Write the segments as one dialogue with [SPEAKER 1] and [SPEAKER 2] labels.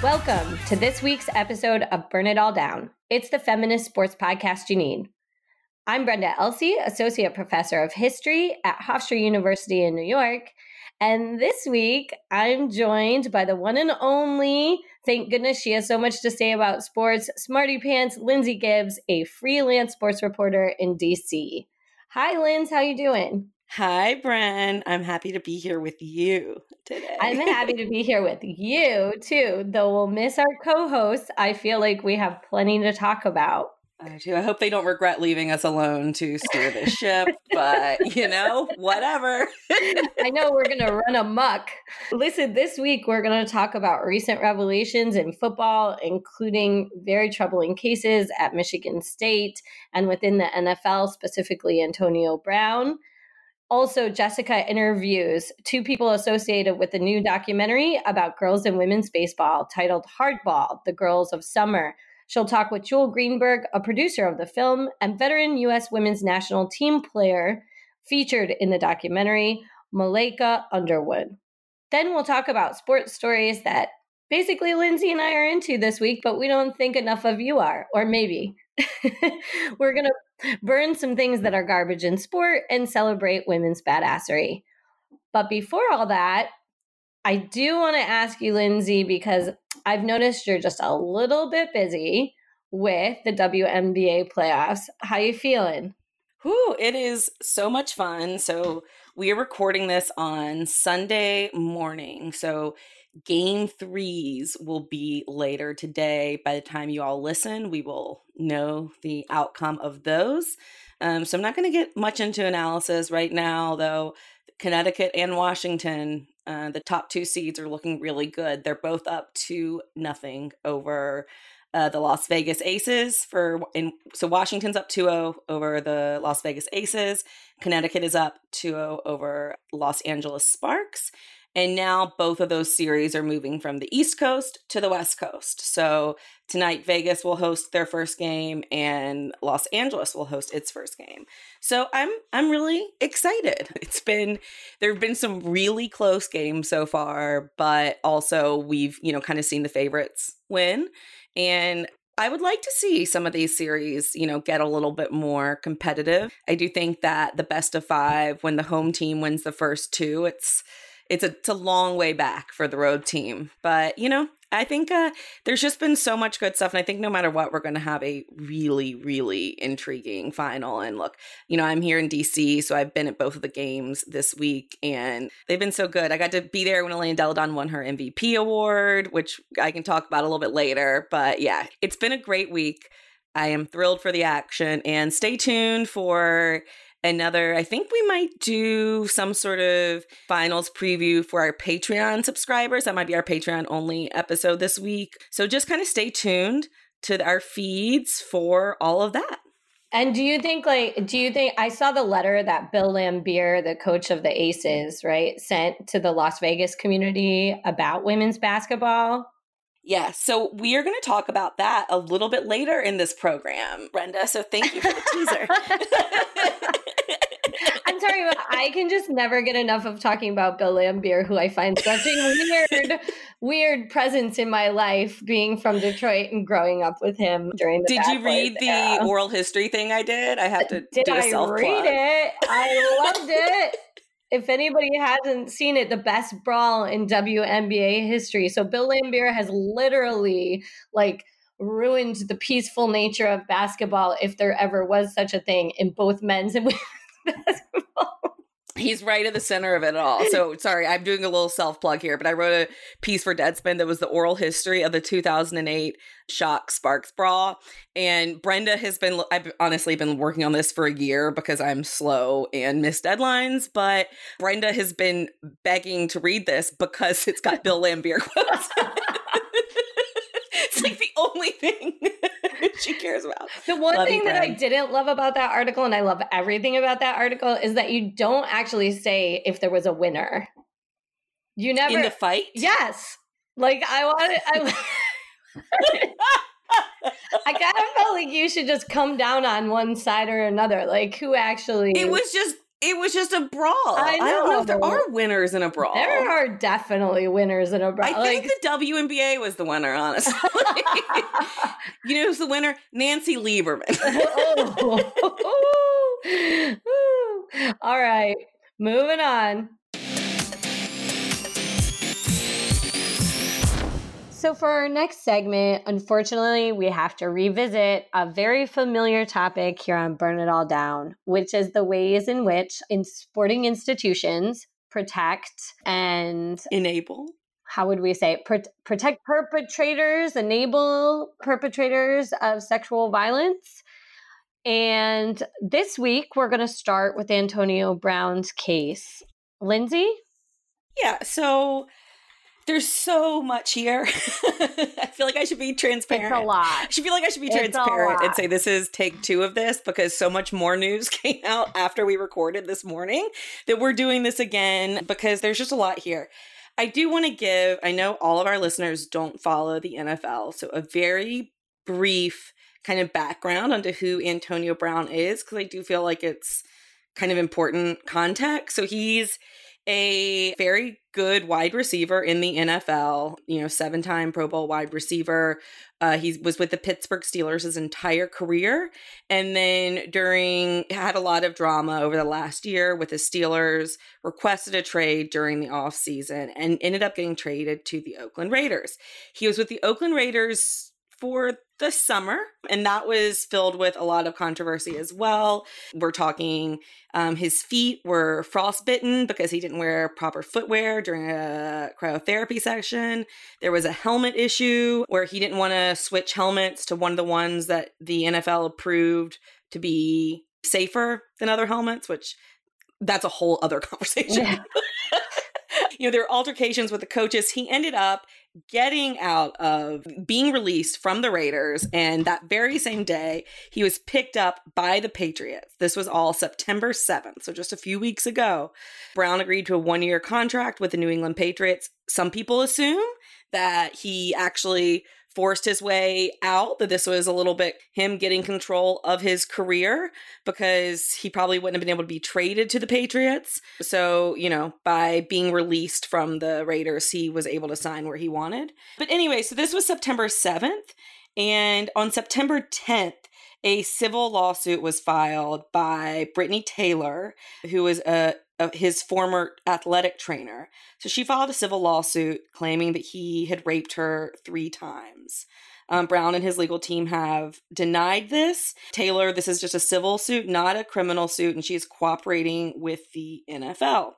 [SPEAKER 1] Welcome to this week's episode of Burn It All Down. It's the feminist sports podcast you need. I'm Brenda Elsey, Associate Professor of History at Hofstra University in New York. And this week, I'm joined by the one and only, thank goodness she has so much to say about sports, Smarty Pants, Lindsay Gibbs, a freelance sports reporter in DC. Hi, Linz, how you doing?
[SPEAKER 2] Hi, Bren. I'm happy to be here with you today.
[SPEAKER 1] I'm happy to be here with you too. Though we'll miss our co-hosts, I feel like we have plenty to talk about.
[SPEAKER 2] I do. I hope they don't regret leaving us alone to steer the ship, but you know, whatever.
[SPEAKER 1] I know we're going to run amok. Listen, this week we're going to talk about recent revelations in football, including very troubling cases at Michigan State and within the NFL, specifically Antonio Brown. Also, Jessica interviews two people associated with the new documentary about girls and women's baseball titled Hardball The Girls of Summer. She'll talk with Jewel Greenberg, a producer of the film, and veteran U.S. women's national team player featured in the documentary, Malaika Underwood. Then we'll talk about sports stories that basically Lindsay and I are into this week, but we don't think enough of you are, or maybe. Mm-hmm. We're going to burn some things that are garbage in sport, and celebrate women's badassery. But before all that, I do want to ask you, Lindsay, because I've noticed you're just a little bit busy with the WNBA playoffs. How you feeling?
[SPEAKER 2] Whew, it is so much fun. So we are recording this on Sunday morning. So game threes will be later today. By the time you all listen, we will know the outcome of those. Um, so I'm not going to get much into analysis right now, though. Connecticut and Washington, uh, the top two seeds are looking really good. They're both up to nothing over uh, the Las Vegas Aces for in so Washington's up 2-0 over the Las Vegas Aces. Connecticut is up 2-0 over Los Angeles Sparks. And now both of those series are moving from the East Coast to the West Coast. So tonight, Vegas will host their first game, and Los Angeles will host its first game. So I'm I'm really excited. It's been there have been some really close games so far, but also we've you know kind of seen the favorites win, and I would like to see some of these series, you know, get a little bit more competitive. I do think that the best of five, when the home team wins the first two, it's it's a, it's a long way back for the road team. But, you know, I think uh, there's just been so much good stuff. And I think no matter what, we're going to have a really, really intriguing final. And look, you know, I'm here in DC, so I've been at both of the games this week, and they've been so good. I got to be there when Elena Delle Donne won her MVP award, which I can talk about a little bit later. But yeah, it's been a great week. I am thrilled for the action, and stay tuned for another i think we might do some sort of finals preview for our patreon subscribers. That might be our patreon only episode this week. So just kind of stay tuned to our feeds for all of that.
[SPEAKER 1] And do you think like do you think I saw the letter that Bill Laimbeer, the coach of the Aces, right, sent to the Las Vegas community about women's basketball?
[SPEAKER 2] Yeah, so we are going to talk about that a little bit later in this program, Brenda. So thank you for the teaser.
[SPEAKER 1] I'm sorry, but I can just never get enough of talking about Bill Laimbeer, who I find such a weird, weird presence in my life, being from Detroit and growing up with him during the.
[SPEAKER 2] Did you read the era. oral history thing I did? I have to
[SPEAKER 1] did
[SPEAKER 2] do a
[SPEAKER 1] I read it? I loved it. If anybody hasn't seen it, the best brawl in WNBA history. So Bill Laimbeer has literally like ruined the peaceful nature of basketball if there ever was such a thing in both men's and women's basketball.
[SPEAKER 2] He's right at the center of it all. So sorry, I'm doing a little self plug here, but I wrote a piece for Deadspin that was the oral history of the 2008 Shock Sparks brawl. And Brenda has been, I've honestly been working on this for a year because I'm slow and miss deadlines. But Brenda has been begging to read this because it's got Bill Laimbeer quotes. it's like the only thing she cares about.
[SPEAKER 1] The one
[SPEAKER 2] Love
[SPEAKER 1] thing
[SPEAKER 2] you,
[SPEAKER 1] that I didn't love about that article, and I love everything about that article, is that you don't actually say if there was a winner. You never.
[SPEAKER 2] In the fight?
[SPEAKER 1] yes. Like I wanted. I. I kind of felt like you should just come down on one side or another. Like who actually?
[SPEAKER 2] It was just it was just a brawl.
[SPEAKER 1] I
[SPEAKER 2] I, don't know if there are winners in a brawl.
[SPEAKER 1] There are definitely winners in a brawl.
[SPEAKER 2] I think
[SPEAKER 1] like,
[SPEAKER 2] the WNBA was the winner, honestly. you know who's the winner? Nancy Lieberman.
[SPEAKER 1] oh. All right, moving on. So, for our next segment, unfortunately, we have to revisit a very familiar topic here on Burn It All Down, which is the ways in which in sporting institutions protect and
[SPEAKER 2] Enable.
[SPEAKER 1] how would we say? Pro- protect perpetrators, enable perpetrators of sexual violence. And this week, we're going to start with Antonio Brown's case. Lindsay?
[SPEAKER 2] Yeah, so there's so much here. I feel like I should be transparent.
[SPEAKER 1] It's a lot.
[SPEAKER 2] I should feel like I should be
[SPEAKER 1] It's
[SPEAKER 2] transparent and say this is take two of this because so much more news came out after we recorded this morning that we're doing this again because there's just a lot here. I do want to give, I know all of our listeners don't follow the NFL, so a very brief kind of background onto who Antonio Brown is because I do feel like it's kind of important context. So he's a very good wide receiver in the NFL, you know, seven time Pro Bowl wide receiver. Uh, he was with the Pittsburgh Steelers his entire career. And then during, had a lot of drama over the last year with the Steelers, requested a trade during the offseason and ended up getting traded to the Oakland Raiders. He was with the Oakland Raiders for the summer, and that was filled with a lot of controversy as well. We're talking um, his feet were frostbitten because he didn't wear proper footwear during a cryotherapy session. There was a helmet issue where he didn't want to switch helmets to one of the ones that the NFL approved to be safer than other helmets, which that's a whole other conversation.
[SPEAKER 1] Yeah.
[SPEAKER 2] you know, there were altercations with the coaches. He ended up getting out of being released from the Raiders. And that very same day, he was picked up by the Patriots. This was all September 7th. So just a few weeks ago, Brown agreed to a one year contract with the New England Patriots. Some people assume that he actually forced his way out, that this was a little bit him getting control of his career because he probably wouldn't have been able to be traded to the Patriots. So, you know, by being released from the Raiders, he was able to sign where he wanted. But anyway, so this was September 7th. And on September 10th, a civil lawsuit was filed by Britney Taylor, who was a, his former athletic trainer. So she filed a civil lawsuit claiming that he had raped her three times. Um, Brown and his legal team have denied this. Taylor, this is just a civil suit, not a criminal suit, and she is cooperating with the NFL.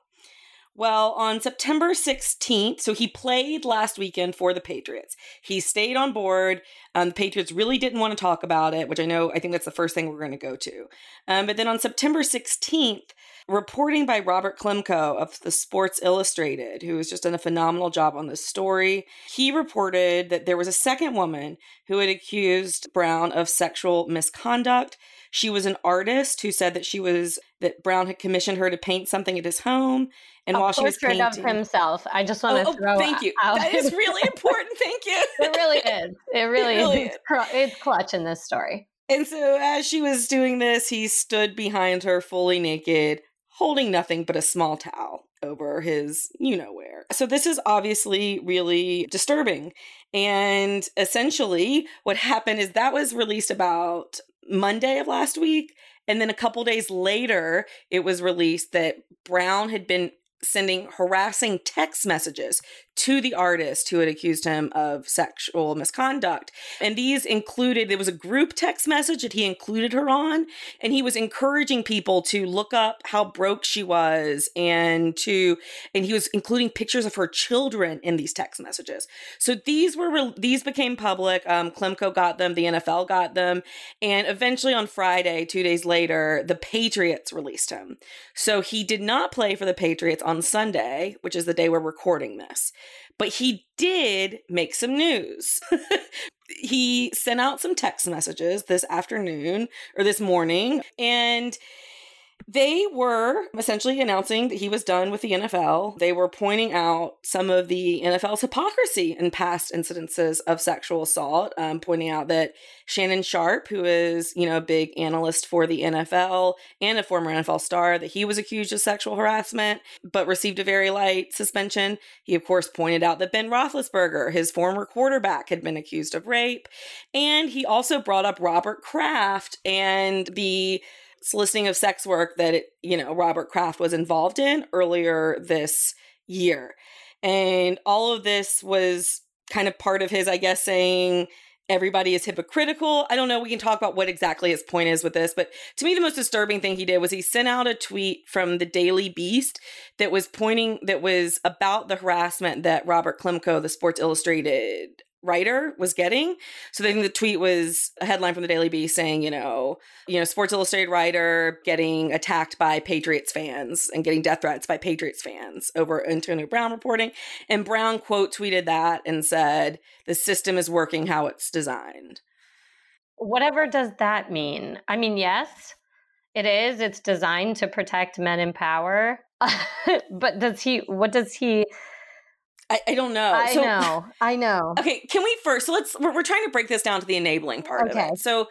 [SPEAKER 2] Well, on September 16th, so he played last weekend for the Patriots. He stayed on board. Um, the Patriots really didn't want to talk about it, which I know, I think that's the first thing we're going to go to. Um, but then on September 16th, reporting by Robert Klemko of the Sports Illustrated, who has just done a phenomenal job on this story, he reported that there was a second woman who had accused Brown of sexual misconduct. She was an artist who said that she was that Brown had commissioned her to paint something at his home, and
[SPEAKER 1] a
[SPEAKER 2] while she was painting,
[SPEAKER 1] of himself. I just want to
[SPEAKER 2] Oh, oh,
[SPEAKER 1] throw
[SPEAKER 2] thank you.
[SPEAKER 1] out-
[SPEAKER 2] That is really important. Thank you.
[SPEAKER 1] it really is. It really,
[SPEAKER 2] really
[SPEAKER 1] is.
[SPEAKER 2] Is.
[SPEAKER 1] it's clutch in this story.
[SPEAKER 2] And so, as she was doing this, he stood behind her fully naked, holding nothing but a small towel over his you know where. So, this is obviously really disturbing. And essentially, what happened is that was released about Monday of last week. And then a couple days later, it was released that Brown had been sending harassing text messages to the artist who had accused him of sexual misconduct. And these included, there was a group text message that he included her on, and he was encouraging people to look up how broke she was and to, and he was including pictures of her children in these text messages. So these were, these became public. Um, Klemko got them, the NFL got them, and eventually on Friday, two days later, the Patriots released him. So he did not play for the Patriots on Sunday, which is the day we're recording this. But he did make some news. he sent out some text messages this afternoon or this morning, and they were essentially announcing that he was done with the NFL. They were pointing out some of the NFL's hypocrisy in past incidences of sexual assault, um, pointing out that Shannon Sharpe, who is, you know, a big analyst for the NFL and a former NFL star, that he was accused of sexual harassment, but received a very light suspension. He, of course, pointed out that Ben Roethlisberger, his former quarterback, had been accused of rape. And he also brought up Robert Kraft and the soliciting of sex work that it, you know Robert Kraft was involved in earlier this year. And all of this was kind of part of his, I guess, saying everybody is hypocritical. I don't know. We can talk about what exactly his point is with this, but to me, the most disturbing thing he did was he sent out a tweet from the Daily Beast that was pointing, that was about the harassment that Robert Klemko, the Sports Illustrated writer was getting. So I think the tweet was a headline from the Daily Beast saying, you know, you know, Sports Illustrated writer getting attacked by Patriots fans and getting death threats by Patriots fans over Antonio Brown reporting. And Brown quote tweeted that and said, the system is working how it's designed.
[SPEAKER 1] Whatever does that mean? I mean, yes, it is. It's designed to protect men in power. but does he what does he
[SPEAKER 2] I, I don't know.
[SPEAKER 1] I so, know. I know.
[SPEAKER 2] Okay, can we first? So let's. We're, we're trying to break this down to the enabling part okay. of it. So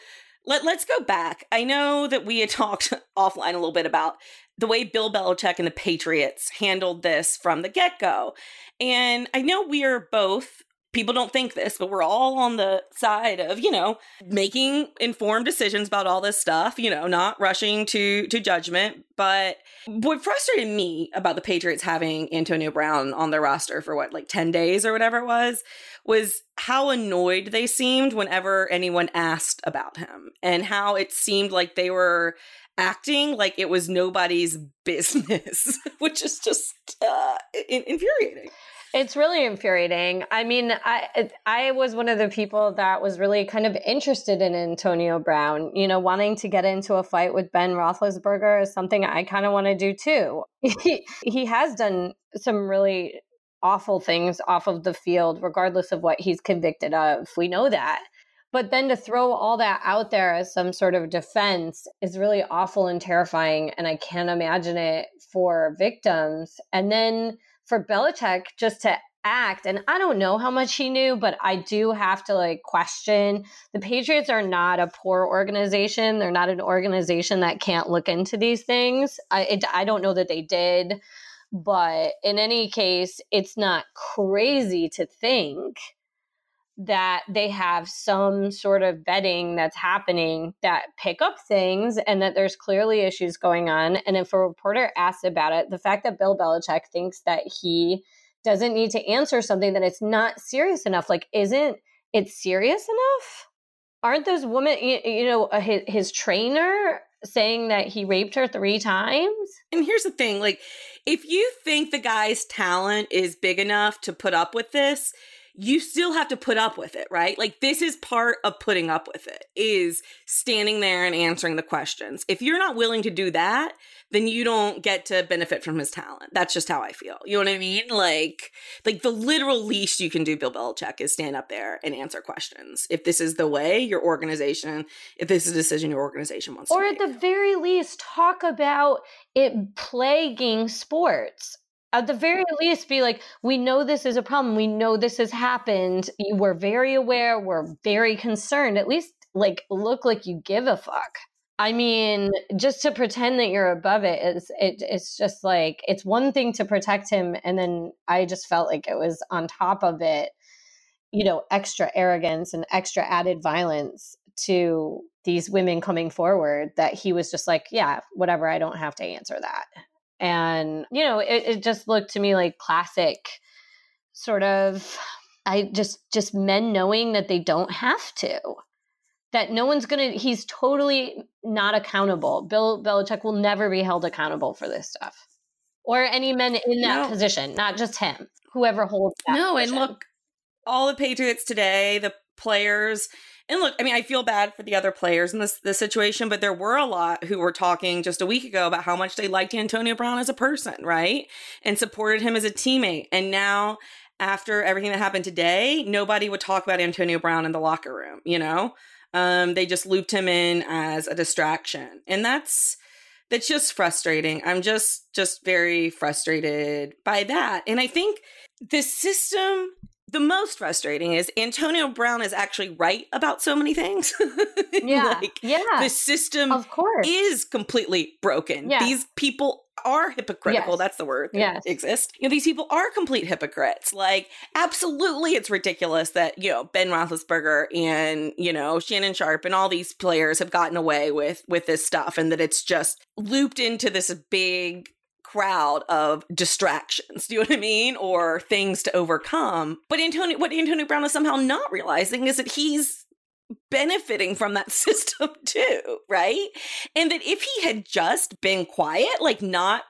[SPEAKER 2] let let's go back. I know that we had talked offline a little bit about the way Bill Belichick and the Patriots handled this from the get go, and I know we are both people don't think this, but we're all on the side of, you know, making informed decisions about all this stuff, you know, not rushing to to judgment. But what frustrated me about the Patriots having Antonio Brown on their roster for what, like 10 days or whatever it was, was how annoyed they seemed whenever anyone asked about him and how it seemed like they were acting like it was nobody's business, which is just uh, infuriating.
[SPEAKER 1] It's really infuriating. I mean, I I was one of the people that was really kind of interested in Antonio Brown. You know, wanting to get into a fight with Ben Roethlisberger is something I kind of want to do too. he, he has done some really awful things off of the field, regardless of what he's convicted of. We know that. But then to throw all that out there as some sort of defense is really awful and terrifying. And I can't imagine it for victims. And then for Belichick just to act and I don't know how much he knew but I do have to like question. The Patriots are not a poor organization. They're not an organization that can't look into these things. I it, I don't know that they did but in any case it's not crazy to think that they have some sort of vetting that's happening that pick up things and that there's clearly issues going on. And if a reporter asks about it, the fact that Bill Belichick thinks that he doesn't need to answer something that it's not serious enough, like, isn't it serious enough? Aren't those women, you, you know, uh, his, his trainer saying that he raped her three times?
[SPEAKER 2] And here's the thing like, if you think the guy's talent is big enough to put up with this, you still have to put up with it, right? Like this is part of putting up with it is standing there and answering the questions. If you're not willing to do that, then you don't get to benefit from his talent. That's just how I feel. You know what I mean? Like like the literal least you can do Bill Belichick is stand up there and answer questions. If this is the way your organization, if this is a decision your organization wants
[SPEAKER 1] or
[SPEAKER 2] to
[SPEAKER 1] Or at the very least talk about it plaguing sports at the very least be like we know this is a problem. We know this has happened. We're very aware we're very concerned. At least like look like you give a fuck. I mean just to pretend that you're above it is it, it's just like it's one thing to protect him and then i just felt like it was on top of it you know extra arrogance and extra added violence to these women coming forward that he was just like yeah whatever i don't have to answer that And, you know, it, it just looked to me like classic sort of I just just men knowing that they don't have to. That no one's gonna he's totally not accountable. Bill Belichick will never be held accountable for this stuff. Or any men in that
[SPEAKER 2] No.
[SPEAKER 1] position, not just him. Whoever holds
[SPEAKER 2] No, and look, all the Patriots today, the players, and look, I mean, I feel bad for the other players in this this situation, but there were a lot who were talking just a week ago about how much they liked Antonio Brown as a person, right? And supported him as a teammate. And now after everything that happened today, nobody would talk about Antonio Brown in the locker room, you know? Um, they just looped him in as a distraction. And that's that's just frustrating. I'm just just very frustrated by that. And I think the system the most frustrating is Antonio Brown is actually right about so many things.
[SPEAKER 1] Yeah.
[SPEAKER 2] like
[SPEAKER 1] yeah.
[SPEAKER 2] the system
[SPEAKER 1] of course.
[SPEAKER 2] is completely broken.
[SPEAKER 1] Yes.
[SPEAKER 2] These people are hypocritical.
[SPEAKER 1] Yes.
[SPEAKER 2] That's the word that
[SPEAKER 1] Yes.
[SPEAKER 2] exists. You know, these people are complete hypocrites. Like, absolutely, it's ridiculous that, you know, Ben Roethlisberger and, you know, Shannon Sharpe and all these players have gotten away with with this stuff and that it's just looped into this big crowd of distractions. Do you know what I mean? Or things to overcome. But Antonio what Antonio Brown is somehow not realizing is that he's benefiting from that system too, right? And that if he had just been quiet, like not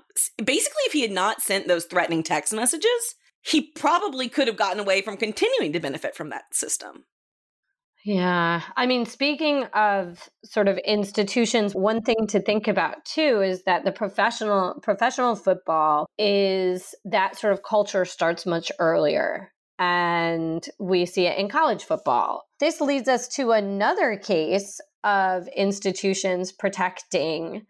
[SPEAKER 2] basically if he had not sent those threatening text messages, he probably could have gotten away from continuing to benefit from that system.
[SPEAKER 1] Yeah. I mean, speaking of sort of institutions, one thing to think about too is that the professional professional football is that sort of culture starts much earlier. And we see it in college football. This leads us to another case of institutions protecting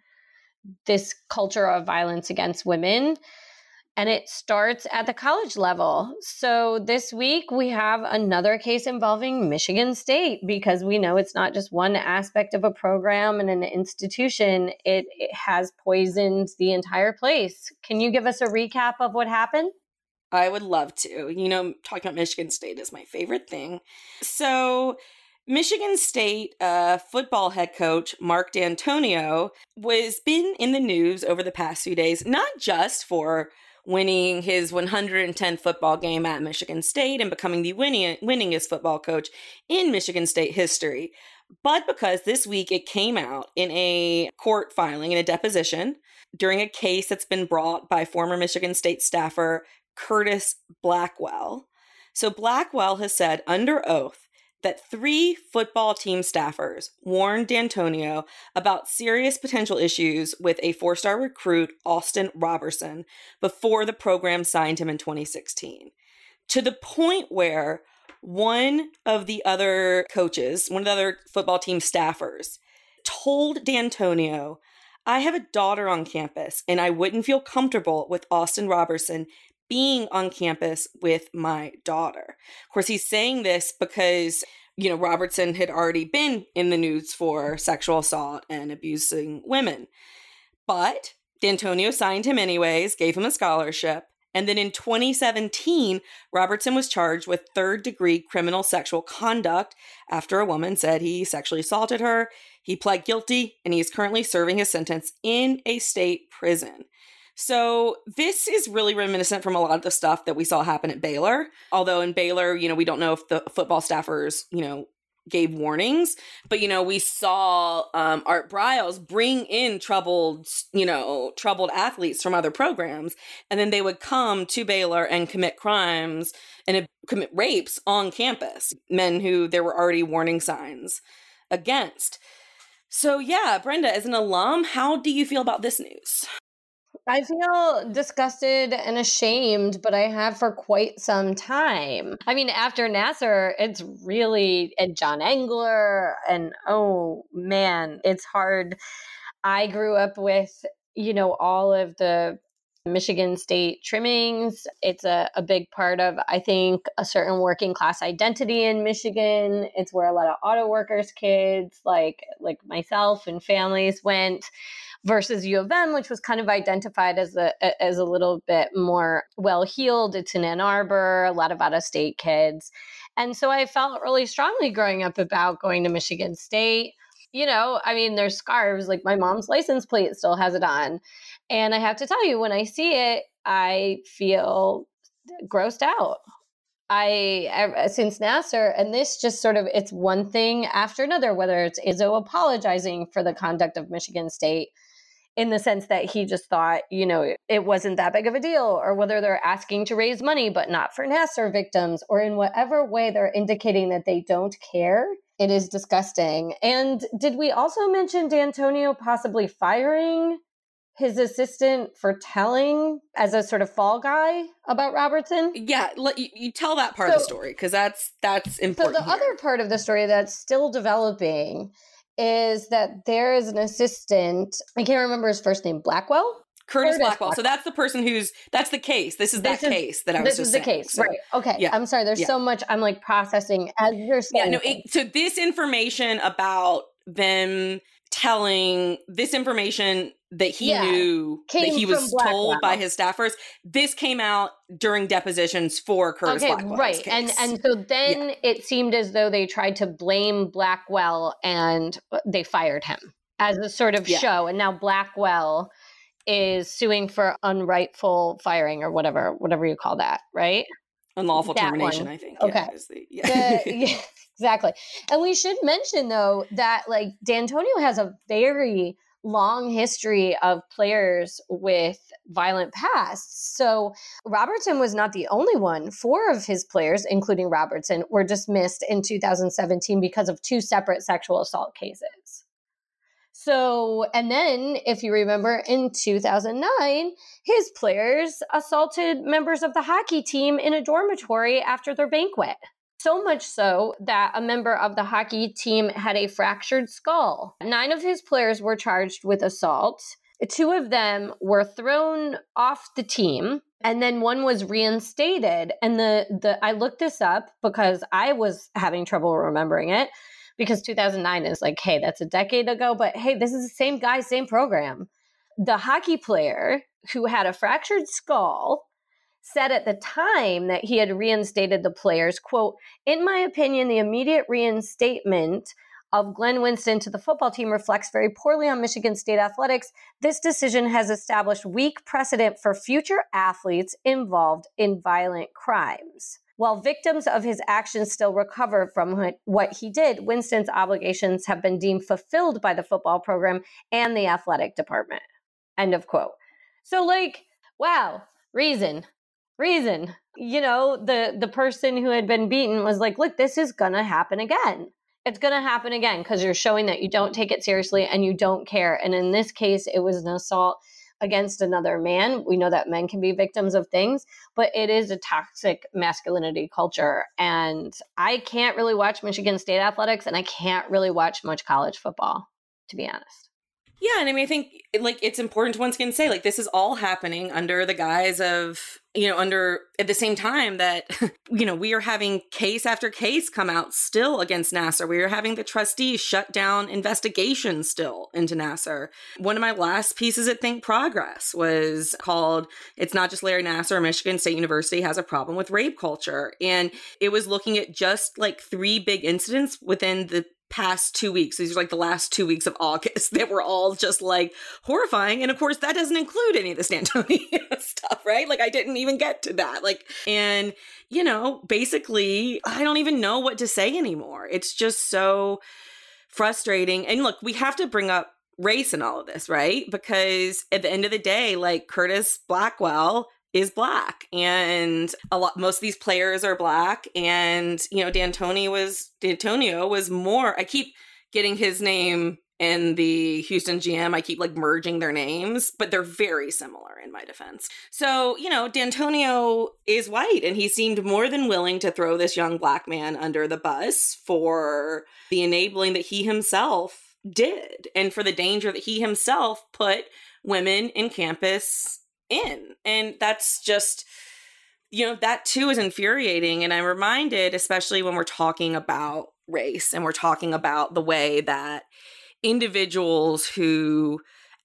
[SPEAKER 1] this culture of violence against women and it starts at the college level. So this week we have another case involving Michigan State because we know it's not just one aspect of a program and an institution, it, it has poisoned the entire place. Can you give us a recap of what happened?
[SPEAKER 2] I would love to. You know, talking about Michigan State is my favorite thing. So, Michigan State uh, football head coach Mark Dantonio was been in the news over the past few days, not just for winning his 110th football game at Michigan State and becoming the winning, winningest football coach in Michigan State history, but because this week it came out in a court filing in a deposition during a case that's been brought by former Michigan State staffer Curtis Blackwell. So Blackwell has said under oath that three football team staffers warned Dantonio about serious potential issues with a four star recruit, Austin Robertson, before the program signed him in 2016. To the point where one of the other coaches, one of the other football team staffers, told Dantonio, I have a daughter on campus and I wouldn't feel comfortable with Austin Robertson being on campus with my daughter. Of course, he's saying this because, you know, Robertson had already been in the news for sexual assault and abusing women. But Dantonio signed him anyways, gave him a scholarship. And then in 2017, Robertson was charged with third degree criminal sexual conduct after a woman said he sexually assaulted her. He pled guilty and he is currently serving his sentence in a state prison. So this is really reminiscent from a lot of the stuff that we saw happen at Baylor. Although in Baylor, you know, we don't know if the football staffers, you know, gave warnings, but you know, we saw um, Art Briles bring in troubled, you know, troubled athletes from other programs, and then they would come to Baylor and commit crimes and commit rapes on campus. Men who there were already warning signs against. So yeah, Brenda, as an alum, how do you feel about this news?
[SPEAKER 1] I feel disgusted and ashamed, but I have for quite some time. I mean, after Nassar, it's really, and John Engler, and oh man, it's hard. I grew up with, you know, all of the Michigan State trimmings. It's a, a big part of, I think, a certain working class identity in Michigan. It's where a lot of auto workers' kids, like like myself and families, went versus U of M, which was kind of identified as a as a little bit more well heeled. It's in Ann Arbor, a lot of out of state kids, and so I felt really strongly growing up about going to Michigan State. You know, I mean, there's scarves like my mom's license plate still has it on, And I have to tell you, when I see it, I feel grossed out. I uh, since Nassar and this just sort of it's one thing after another. Whether it's Izzo apologizing for the conduct of Michigan State, in the sense that he just thought, you know, it wasn't that big of a deal, or whether they're asking to raise money but not for Nassar victims, or in whatever way they're indicating that they don't care. It is disgusting. And did we also mention Dantonio possibly firing his assistant for telling as a sort of fall guy about Robertson.
[SPEAKER 2] Yeah, let you, you tell that part so, of the story because that's that's important.
[SPEAKER 1] So the
[SPEAKER 2] here.
[SPEAKER 1] other part of the story that's still developing is that there is an assistant. I can't remember his first name. Blackwell.
[SPEAKER 2] Curtis, Curtis Blackwell. Blackwell. So that's the person who's that's the case. This is this that is, case that I was.
[SPEAKER 1] This is the
[SPEAKER 2] saying.
[SPEAKER 1] case, so, right? Okay. Yeah. I'm sorry. There's yeah. so much I'm like processing as you're saying.
[SPEAKER 2] Yeah. No. It, so this information about them telling this information that he yeah. knew that he was told by his staffers. This came out during depositions for Curtis okay, Blackwell's right.
[SPEAKER 1] Case. And and so then yeah. it seemed as though they tried to blame Blackwell and uh, they fired him as a sort of yeah. show. And now Blackwell is suing for unrightful firing or whatever, whatever you call that, right?
[SPEAKER 2] Unlawful that termination, one. I think. Okay.
[SPEAKER 1] The, the, exactly. And we should mention though that like Dantonio has a very long history of players with violent pasts. So Robertson was not the only one. Four of his players, including Robertson, were dismissed in 2017 because of two separate sexual assault cases. So, and then if you remember in 2009, his players assaulted members of the hockey team in a dormitory after their banquet. So much so that a member of the hockey team had a fractured skull. Nine of his players were charged with assault. Two of them were thrown off the team and then one was reinstated and the the I looked this up because I was having trouble remembering it because 2009 is like hey that's a decade ago but hey this is the same guy same program. The hockey player who had a fractured skull said at the time that he had reinstated the players, quote, in my opinion, the immediate reinstatement of Glenn Winston to the football team reflects very poorly on Michigan State athletics. This decision has established weak precedent for future athletes involved in violent crimes. While victims of his actions still recover from what he did, Winston's obligations have been deemed fulfilled by the football program and the athletic department. End of quote. So, like, wow, reason reason. You know, the the person who had been beaten was like, "Look, this is going to happen again. It's going to happen again because you're showing that you don't take it seriously and you don't care." And in this case, it was an assault against another man. We know that men can be victims of things, but it is a toxic masculinity culture. And I can't really watch Michigan State athletics and I can't really watch much college football, to be honest.
[SPEAKER 2] Yeah, and I mean, I think like it's important to once again say like this is all happening under the guise of you know under at the same time that you know we are having case after case come out still against Nassar. We are having the trustees shut down investigations still into Nassar. One of my last pieces at Think Progress was called "It's Not Just Larry Nassar." Michigan State University has a problem with rape culture, and it was looking at just like three big incidents within the past two weeks. These are like the last two weeks of August that were all just like horrifying. And of course, that doesn't include any of the Stantonio stuff, right? Like, I didn't even get to that. Like, and, you know, basically, I don't even know what to say anymore. It's just so frustrating. And look, we have to bring up race in all of this, right? Because at the end of the day, like Curtis Blackwell is black and a lot most of these players are black and you know D'Antoni was Dantonio was more I keep getting his name in the Houston GM I keep like merging their names but they're very similar in my defense. So, you know, Dantonio is white and he seemed more than willing to throw this young black man under the bus for the enabling that he himself did and for the danger that he himself put women in campus in. And that's just, you know, that too is infuriating. And I'm reminded, especially when we're talking about race and we're talking about the way that individuals who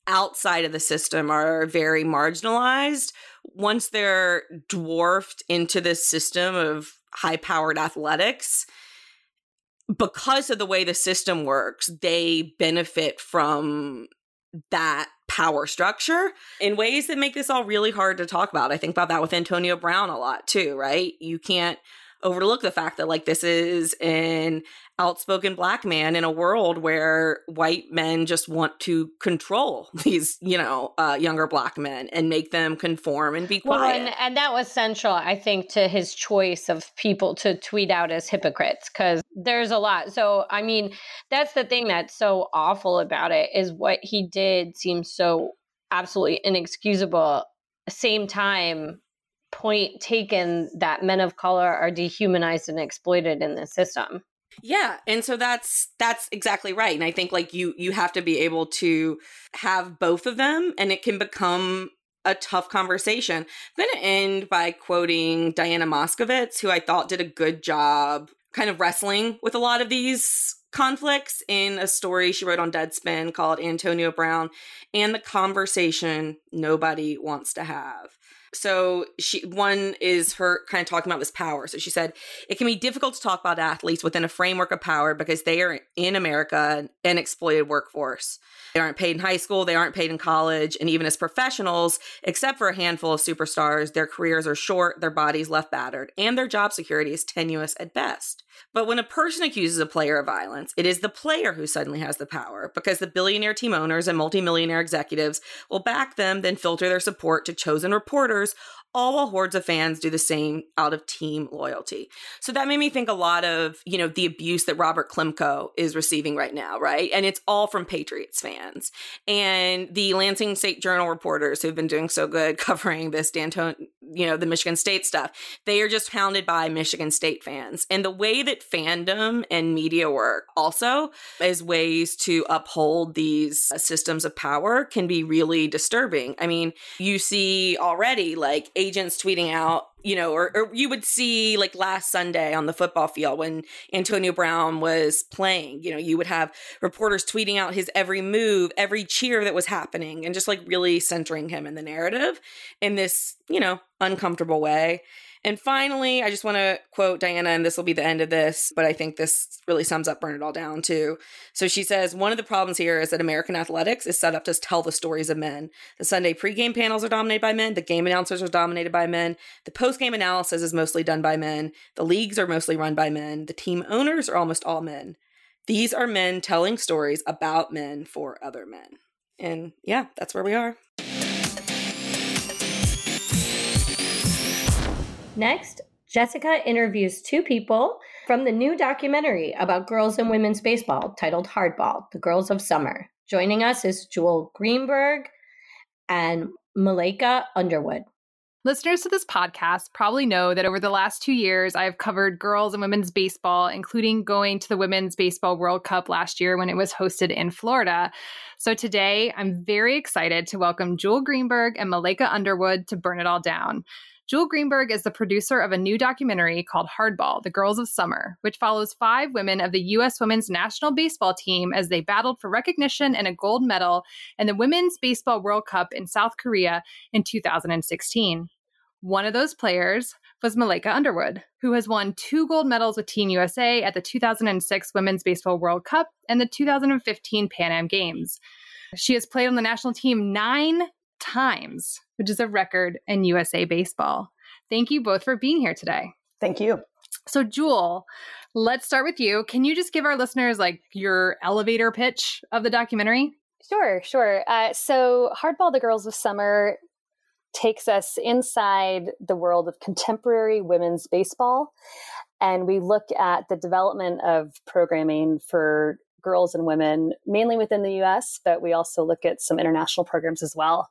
[SPEAKER 2] outside of the system are very marginalized once they're dwarfed into this system of high powered athletics because of the way the system works they benefit from that power structure in ways that make this all really hard to talk about. I think about that with Antonio Brown a lot too, right? You can't overlook the fact that like this is an outspoken black man in a world where white men just want to control these you know uh, younger black men and make them conform and be quiet
[SPEAKER 1] well, and, and that was central i think to his choice of people to tweet out as hypocrites because there's a lot. So i mean that's the thing that's so awful about it is what he did seems so absolutely inexcusable. Same time point taken that men of color are dehumanized and exploited in this system.
[SPEAKER 2] Yeah, and so that's that's exactly right. And I think like you you have to be able to have both of them and it can become a tough conversation. I'm going to end by quoting Diana Moskovitz, who I thought did a good job kind of wrestling with a lot of these conflicts in a story she wrote on Deadspin called Antonio Brown and the conversation nobody wants to have. So she one is her kind of talking about this power. So she said it can be difficult to talk about athletes within a framework of power because they are in america an exploited workforce. They aren't paid in high school they aren't paid in college and even as professionals except for a handful of superstars their careers are short their bodies left battered and their job security is tenuous at best. But when a person accuses a player of violence, it is the player who suddenly has the power because the billionaire team owners and multimillionaire executives will back them, then filter their support to chosen reporters all while hordes of fans do the same out of team loyalty. So that made me think a lot of, you know, the abuse that Robert Klemko is receiving right now, right? And it's all from Patriots fans. And the Lansing State Journal reporters who've been doing so good covering this Danton, you know, the Michigan State stuff, they are just hounded by Michigan State fans. And the way that fandom and media work also as ways to uphold these systems of power can be really disturbing. I mean, you see already like agents tweeting out, you know, or, or, you would see like last Sunday on the football field when Antonio Brown was playing, you know, you would have reporters tweeting out his every move, every cheer that was happening, and just like really centering him in the narrative in this, you know, uncomfortable way. And finally, I just want to quote Diana, and this will be the end of this, but I think this really sums up Burn It All Down too. So she says One of the problems here is that American athletics is set up to tell the stories of men. The Sunday pregame panels are dominated by men, the game announcers are dominated by men, the postgame analysis is mostly done by men, the leagues are mostly run by men, the team owners are almost all men. These are men telling stories about men for other men. And yeah, that's where we are.
[SPEAKER 1] Next, Jessica interviews two people from the new documentary about girls and women's baseball titled Hardball The Girls of Summer. Joining us is Jewel Greenberg and Malaika Underwood.
[SPEAKER 3] Listeners to this podcast probably know that over the last two years, I've covered girls and women's baseball, including going to the Women's Baseball World Cup last year when it was hosted in Florida. So today, I'm very excited to welcome Jewel Greenberg and Malaika Underwood to Burn It All Down. Jewel Greenberg is the producer of a new documentary called Hardball The Girls of Summer, which follows five women of the U.S. women's national baseball team as they battled for recognition and a gold medal in the Women's Baseball World Cup in South Korea in 2016. One of those players was Malaika Underwood, who has won two gold medals with Team USA at the 2006 Women's Baseball World Cup and the 2015 Pan Am Games. She has played on the national team nine times, which is a record in USA baseball. Thank you both for being here today.
[SPEAKER 4] Thank you.
[SPEAKER 3] So, Jewel, let's start with you. Can you just give our listeners like your elevator pitch of the documentary?
[SPEAKER 4] Sure, sure. Uh, so, Hardball the Girls of Summer takes us inside the world of contemporary women's baseball. And we look at the development of programming for girls and women, mainly within the US, but we also look at some international programs as well.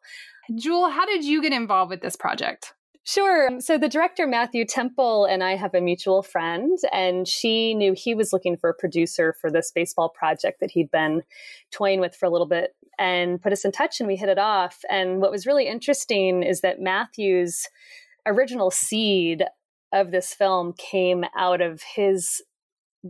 [SPEAKER 3] Jewel, how did you get involved with this project?
[SPEAKER 4] Sure. Um, so the director, Matthew Temple, and I have a mutual friend, and she knew he was looking for a producer for this baseball project that he'd been toying with for a little bit and put us in touch, and we hit it off. And what was really interesting is that Matthew's original seed of this film came out of his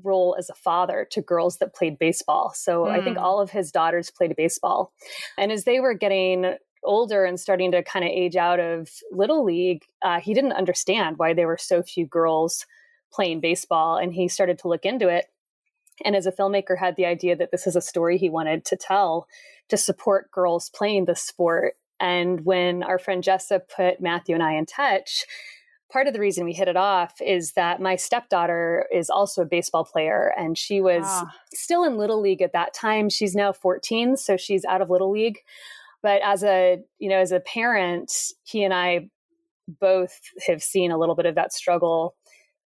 [SPEAKER 4] role as a father to girls that played baseball. So mm. I think hmm. all of his daughters played baseball. And as they were getting older and starting to kind of age out of little league, uh, he didn't understand why there were so few girls playing baseball. And he started to look into it. and as a filmmaker had the idea that this is a story he wanted to tell to support girls playing the sport and when our friend Jessa put Matthew and I in touch, part of the reason we hit it off is that my stepdaughter is also a baseball player and she was ah. still in little league at that time she's now 14 so she's out of little league but as a you know as a parent he and i both have seen a little bit of that struggle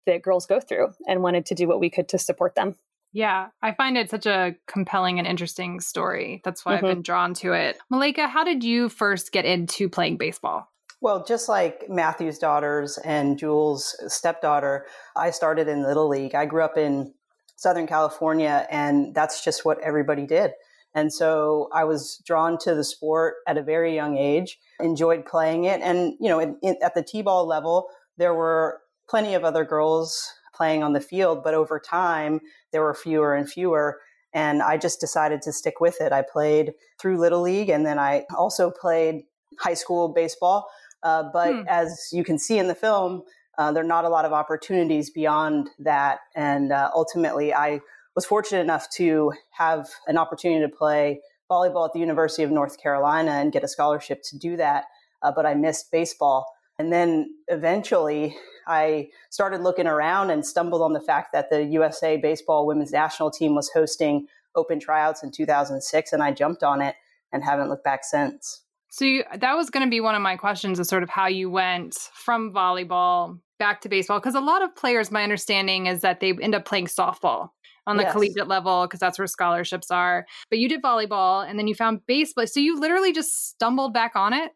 [SPEAKER 4] that girls go through and wanted to do what we could to support them
[SPEAKER 3] yeah, I find it such a compelling and interesting story. That's why mm-hmm. I've been drawn to it. Malaika, how did you first get into playing baseball?
[SPEAKER 5] Well, just like Matthew's daughters and Jules' stepdaughter, I started in Little League. I grew up in Southern California, and that's just what everybody did. And so I was drawn to the sport at a very young age, enjoyed playing it. And, you know, in, in, at the T ball level, there were plenty of other girls playing on the field, but over time, there were fewer and fewer. And I just decided to stick with it. I played through Little League and then I also played high school baseball. Uh, but hmm. as you can see in the film, uh, there are not a lot of opportunities beyond that. And uh, ultimately, I was fortunate enough to have an opportunity to play volleyball at the University of North Carolina and get a scholarship to do that. Uh, but I missed baseball. And then eventually, I started looking around and stumbled on the fact that the USA Baseball Women's National Team was hosting open tryouts in 2006, and I jumped on it and haven't looked back since.
[SPEAKER 3] So you, that was going to be one of my questions is sort of how you went from volleyball back to baseball because a lot of players my understanding is that they end up playing softball on the yes. collegiate level because that's where scholarships are. But you did volleyball and then you found baseball. So you literally just stumbled back on it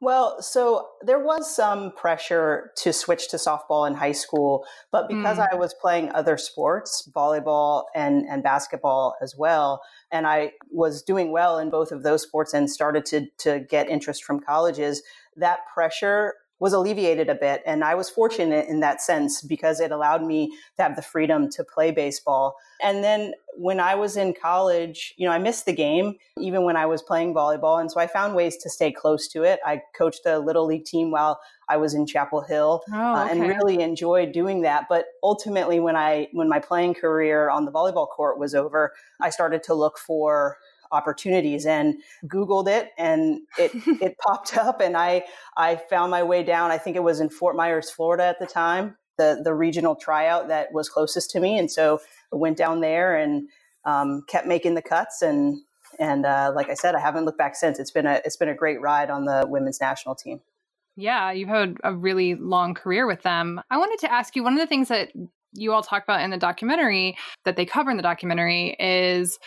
[SPEAKER 5] well, so there was some pressure to switch to softball in high school, but because mm. I was playing other sports, volleyball and, and basketball as well, and I was doing well in both of those sports and started to, to get interest from colleges, that pressure was alleviated a bit. And I was fortunate in that sense because it allowed me to have the freedom to play baseball. And then when I was in college, you know, I missed the game even when I was playing volleyball. And so I found ways to stay close to it. I coached a little league team while I was in Chapel Hill oh, okay. uh, and really enjoyed doing that. But ultimately, when I, when my playing career on the volleyball court was over, I started to look for opportunities and googled it and it it popped up and i i found my way down. I think it was in fort myers florida at the time the the regional tryout that was closest to me and so i went down there and um, kept making the cuts and and uh, like i said i haven't looked back since. It's been a it's been a great ride on the women's national team.
[SPEAKER 3] Yeah you've had a really long career with them. I wanted to ask you one of the things that you all talk about in the documentary that they cover in the documentary is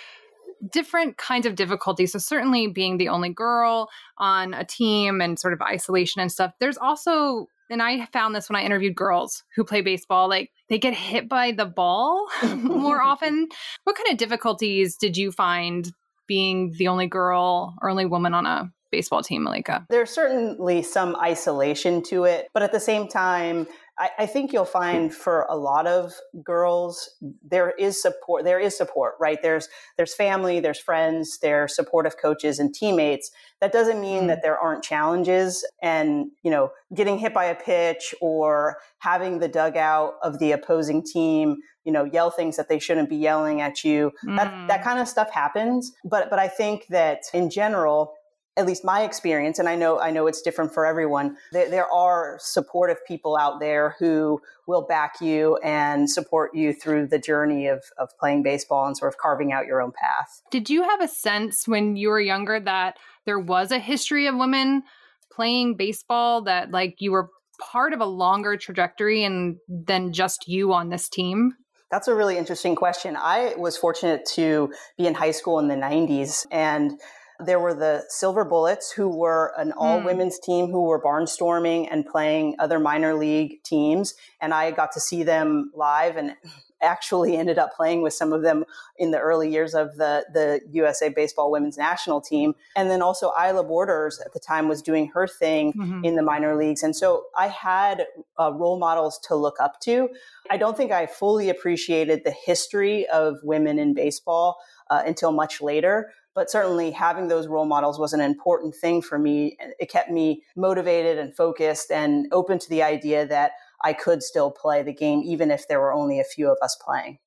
[SPEAKER 3] different kinds of difficulties. So, certainly being the only girl on a team and sort of isolation and stuff. There's also, and I found this when I interviewed girls who play baseball, like they get hit by the ball more often. What kind of difficulties did you find being the only girl or only woman on a baseball team, Malaika?
[SPEAKER 5] There's certainly some isolation to it, but at the same time, I, I, think you'll find for a lot of girls there is support. There is support, right? There's there's family, there's friends, there's supportive coaches and teammates. That doesn't mean mm-hmm. that there aren't challenges. And you know, getting hit by a pitch or having the dugout of the opposing team, you know, yell things that they shouldn't be yelling at you. Mm-hmm. That that mm. kind of stuff happens. But but I think that in general at least my experience, and I know I know it's different for everyone. There, there, are supportive people out there who will back you and support you through the journey of of playing baseball and sort of carving out your own path.
[SPEAKER 3] Did you have a sense when you were younger that there was a history of women playing baseball that like you were part of a longer trajectory and than just you on this team?
[SPEAKER 5] That's a really interesting question. I was fortunate to be in high school in the 90s and there were the Silver Bullets, who were an all women's mm. team who were barnstorming and playing other minor league teams. And I got to see them live and actually ended up playing with some of them in the early years of the, the USA Baseball Women's National Team. And then also Ila Borders at the time was doing her thing mm-hmm. in the minor leagues. And so I had uh, role models to look up to. I don't think I fully appreciated the history of women in baseball uh, until much later but certainly having those role models was an important thing for me. It kept me motivated and focused and open to the idea that I could still play the game, even if there were only a few of us playing.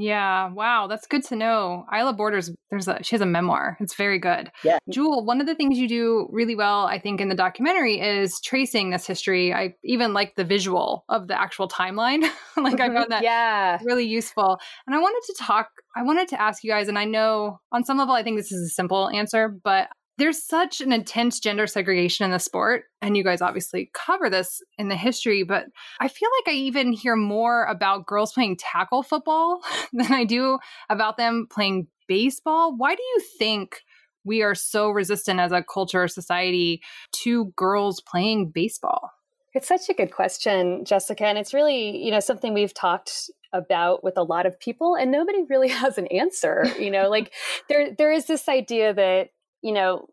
[SPEAKER 3] Yeah, wow, that's good to know. Ila Borders, there's a she has a memoir. It's very good.
[SPEAKER 5] Yeah.
[SPEAKER 3] Jewel, one of the things you do really well, I think, in the documentary is tracing this history. I even like the visual of the actual timeline. like I
[SPEAKER 4] Mhm.
[SPEAKER 3] found that
[SPEAKER 4] yeah.
[SPEAKER 3] really useful. And I wanted to talk, I wanted to ask you guys, and I know on some level, I think this is a simple answer, but there's such an intense gender segregation in the sport. And you guys obviously cover this in the history, but I feel like I even hear more about girls playing tackle football than I do about them playing baseball. Why do you think? We are so resistant as a culture or society to girls playing baseball.
[SPEAKER 4] It's such a good question, Jessica. And it's really, you know, something we've talked about with a lot of people and nobody really has an answer. You know, like there there is this idea that, you know,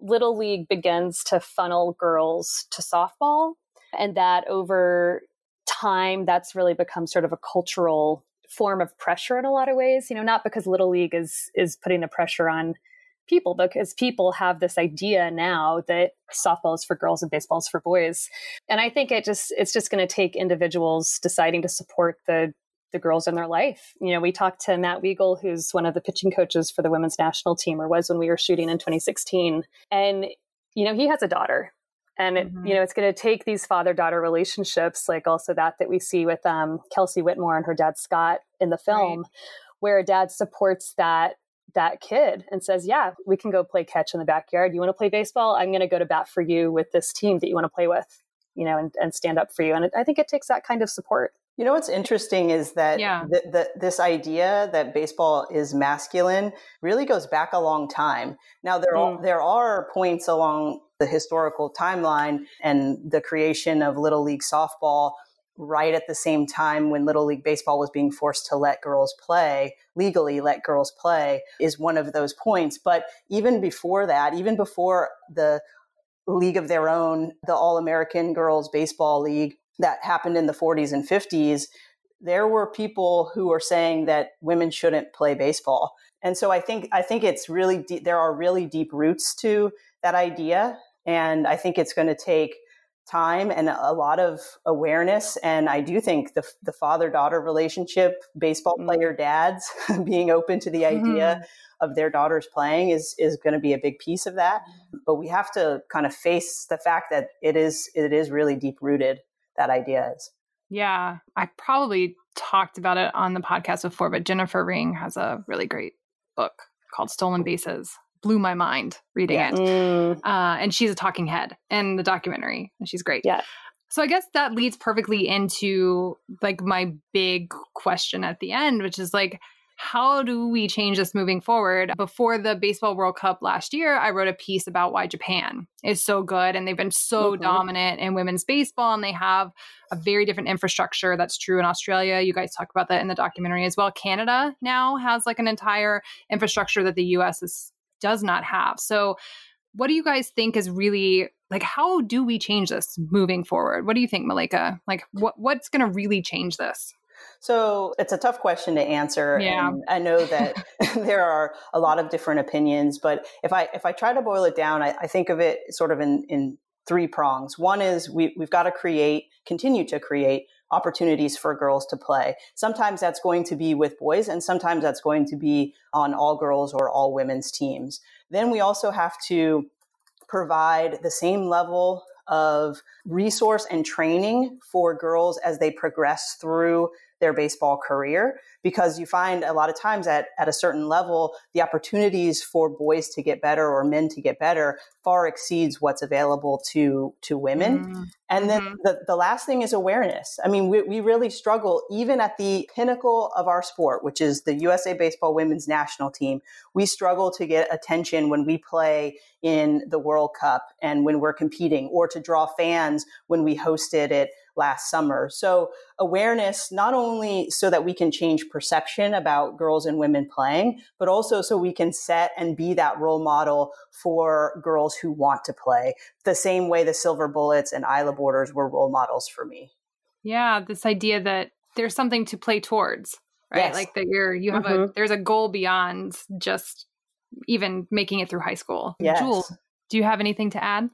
[SPEAKER 4] little league begins to funnel girls to softball and that over time that's really become sort of a cultural form of pressure in a lot of ways, you know, not because little league is is putting the pressure on people because people have this idea now that softball is for girls and baseball is for boys. And i think it just it's just going to take individuals deciding to support the the girls in their life you know we talked to matt weigel who's one of the pitching coaches for the women's national team or was when we were shooting in 2016 and you know he has a daughter and it,
[SPEAKER 3] Mhm.
[SPEAKER 4] you know it's going to take these father daughter relationships like also that that we see with um, kelsie whitmore and her dad scott in the film where a dad supports that that kid and says, Yeah, we can go play catch in the backyard. You want to play baseball? I'm going to go to bat for you with this team that you want to play with, you know, and, and stand up for you. And it, I think it takes that kind of support.
[SPEAKER 5] You know what's interesting is that
[SPEAKER 3] Yeah.
[SPEAKER 5] the, the, this idea that baseball is masculine really goes back a long time. Now there are,
[SPEAKER 4] Mm.
[SPEAKER 5] there are points along the historical timeline and the creation of little league softball right at the same time when little league baseball was being forced to let girls play legally let girls play is one of those points but even before that even before the league of their own the all-american girls baseball league that happened in the 40s and 50s there were people who were saying that women shouldn't play baseball. And so i think i think it's really de- there are really deep roots to that idea and i think it's going to take time and a lot of awareness. And i do think the, the father-daughter relationship baseball
[SPEAKER 4] Mm.
[SPEAKER 5] player dads being open to the idea of their daughters playing is is going to be a big piece of that. But we have to kind of face the fact that it is it is really deep rooted that idea is
[SPEAKER 3] Yeah, I probably talked about it on the podcast before, but Jennifer Ring has a really great book called Stolen Bases. Blew my mind reading
[SPEAKER 5] Yeah.
[SPEAKER 3] it.
[SPEAKER 4] Mm,
[SPEAKER 3] Uh, and she's a talking head in the documentary, and she's great.
[SPEAKER 4] Yeah.
[SPEAKER 3] So I guess that leads perfectly into like my big question at the end, which is like, how do we change this moving forward? Before the Baseball World Cup last year, I wrote a piece about why Japan is so good and they've been so
[SPEAKER 4] Mhm.
[SPEAKER 3] dominant in women's baseball and they have a very different infrastructure. That's true in Australia. You guys talk about that in the documentary as well. Canada now has like an entire infrastructure that the US is, does not have. So, what do you guys think is really like how do we change this moving forward? What do you think, Malaika? Like what what's going to really change this?
[SPEAKER 5] So it's a tough question to answer.
[SPEAKER 3] Yeah.
[SPEAKER 5] And I know that there are a lot of different opinions, but if I if I try to boil it down, I, I think of it sort of in, in three prongs. One is we, we've got to create, continue to create opportunities for girls to play. Sometimes that's going to be with boys, and sometimes that's going to be on all girls or all women's teams. Then we also have to provide the same level of resource and training for girls as they progress through their baseball career because you find a lot of times at, at a certain level the opportunities for boys to get better or men to get better far exceeds what's available to to women
[SPEAKER 3] Mm,
[SPEAKER 5] and then
[SPEAKER 3] Mhm.
[SPEAKER 5] the, the last thing is awareness. I mean, we, we really struggle, even at the pinnacle of our sport, which is the USA Baseball Women's National Team. We struggle to get attention when we play in the World Cup and when we're competing, or to draw fans when we hosted it last summer. So, awareness, not only so that we can change perception about girls and women playing, but also so we can set and be that role model for girls who want to play the same way the Silver Bullets and Ila Borders were role models for me.
[SPEAKER 3] Yeah, this idea that there's something to play towards, right?
[SPEAKER 5] Yes.
[SPEAKER 3] Like that you're you have a
[SPEAKER 4] Mhm.
[SPEAKER 3] there's a goal beyond just even making it through high school.
[SPEAKER 5] Yes.
[SPEAKER 3] Jewel, do you have anything to add?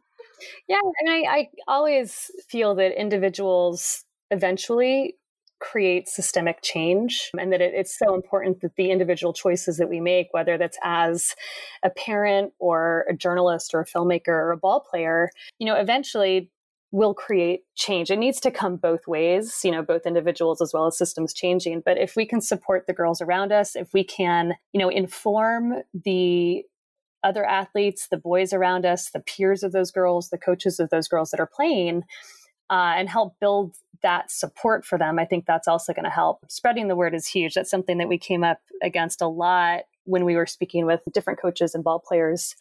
[SPEAKER 4] Yeah, and I, I always feel that individuals eventually create systemic change and that it, it's so important that the individual choices that we make whether that's as a parent or a journalist or a filmmaker or a ball player you know eventually will create change. It needs to come both ways you know both individuals as well as systems changing. But if we can support the girls around us if we can you know inform the other athletes the boys around us the peers of those girls the coaches of those girls that are playing uh, and help build that support for them, I think that's also going to help. Spreading the word is huge. That's something that we came up against a lot when we were speaking with different coaches and ball players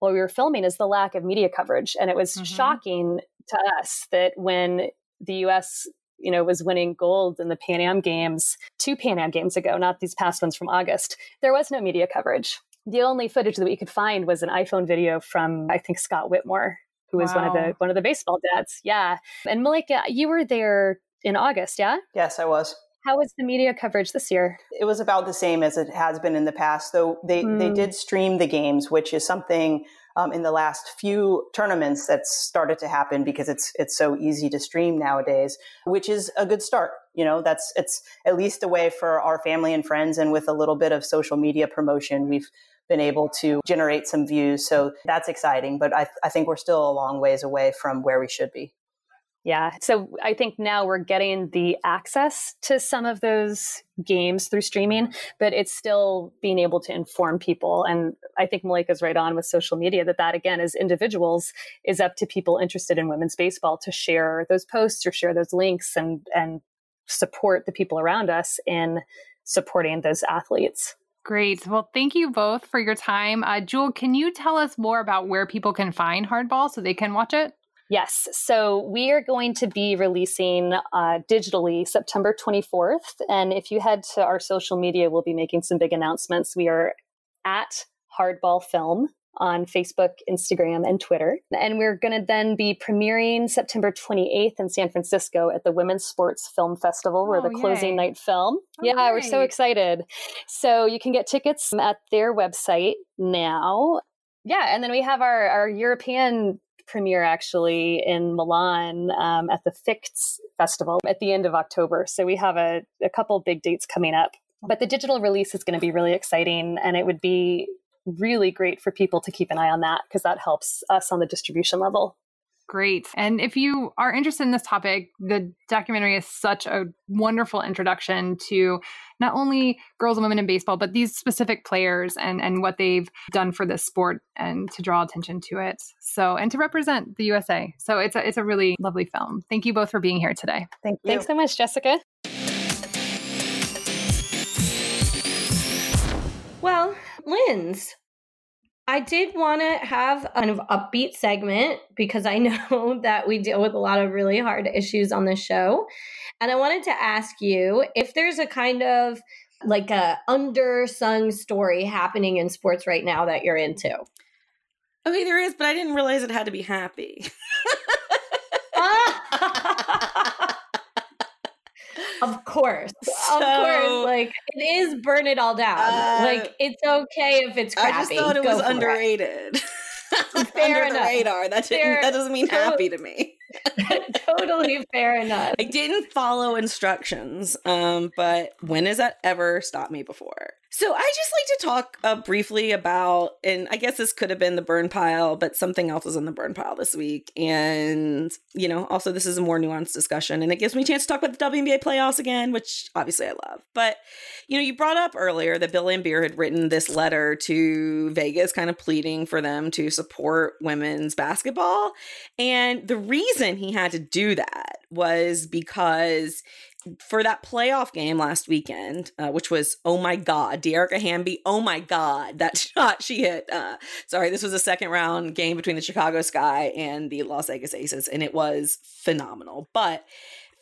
[SPEAKER 4] while we were filming is the lack of media coverage. And it was mm-hmm. shocking to us that when the US you know was winning gold in the Pan Am games two Pan Am games ago, not these past ones from August, there was no media coverage. The only footage that we could find was an iPhone video from I think Scott Whitmore who was wow. one of the one of the baseball dads. Yeah. And Malaika, you were there in August, yeah?
[SPEAKER 5] Yes, I was.
[SPEAKER 4] How was the media coverage this year?
[SPEAKER 5] It was about the same as it has been in the past, though they, mm. they hmm. did stream the games, which is something um, in the last few tournaments that's started to happen because it's it's so easy to stream nowadays, which is a good start. You know, that's it's at least a way for our family and friends, and with a little bit of social media promotion, we've been able to generate some views. So that's exciting, but I, I think we're still a long ways away from where we should be.
[SPEAKER 4] Yeah. So I think now we're getting the access to some of those games through streaming, but it's still being able to inform people. And I think Malaika's right on with social media that that again, as individuals, is up to people interested in women's baseball to share those posts or share those links and and support the people around us in supporting those athletes.
[SPEAKER 3] Great. Well, thank you both for your time. Uh, Jewel, can you tell us more about where people can find Hardball so they can watch it?
[SPEAKER 4] Yes. So we are going to be releasing uh, digitally September 24th. And if you head to our social media, we'll be making some big announcements. We are at Hardball Film on Facebook, Instagram, and Twitter. And we're going to then be premiering September 28th in San Francisco at the Women's Sports Film Festival. We're oh, the closing yay. night film. Oh, yeah, we're so excited. So you can get tickets at their website now. Yeah, and then we have our, our European premiere actually in Milan um, at the FICTS Festival at the end of October. So we have a, a couple big dates coming up. But the digital release is going to be really exciting, and it would be really great for people to keep an eye on that because that helps us on the distribution level.
[SPEAKER 3] Great. And if you are interested in this topic, the documentary is such a wonderful introduction to not only girls and women in baseball, but these specific players and, and what they've done for this sport and to draw attention to it. So, and to represent the USA. So it's a, it's a really lovely film. Thank you both for being here today.
[SPEAKER 4] Thank you. Thanks so much, Jessica.
[SPEAKER 1] Linz, I did want to have kind of upbeat segment because I know that we deal with a lot of really hard issues on this show. And I wanted to ask you if there's a kind of like a undersung story happening in sports right now that you're into.
[SPEAKER 2] Okay, there is, but I didn't realize it had to be happy.
[SPEAKER 1] Of course. So, of course. Like it is burn it all down. Uh, like it's okay if it's crappy. I
[SPEAKER 2] just thought it
[SPEAKER 1] Go
[SPEAKER 2] was underrated.
[SPEAKER 1] Fair
[SPEAKER 2] Under enough. the radar. That, Fair, that doesn't mean happy to me.
[SPEAKER 1] totally fair enough.
[SPEAKER 2] I didn't follow instructions, um, but when has that ever stopped me before? So I just like to talk uh, briefly about, and I guess this could have been the burn pile, but something else was in the burn pile this week. And, you know, also this is a more nuanced discussion and it gives me a chance to talk about the WNBA playoffs again, which obviously I love. But, you know, you brought up earlier that Bill Laimbeer had written this letter to Vegas kind of pleading for them to support women's basketball. And the reason he had to do that was because for that playoff game last weekend, uh, which was oh my god, Dearica Hamby, oh my god, that shot she hit. Uh, sorry, this was a second round game between the Chicago Sky and the Las Vegas Aces, and it was phenomenal. But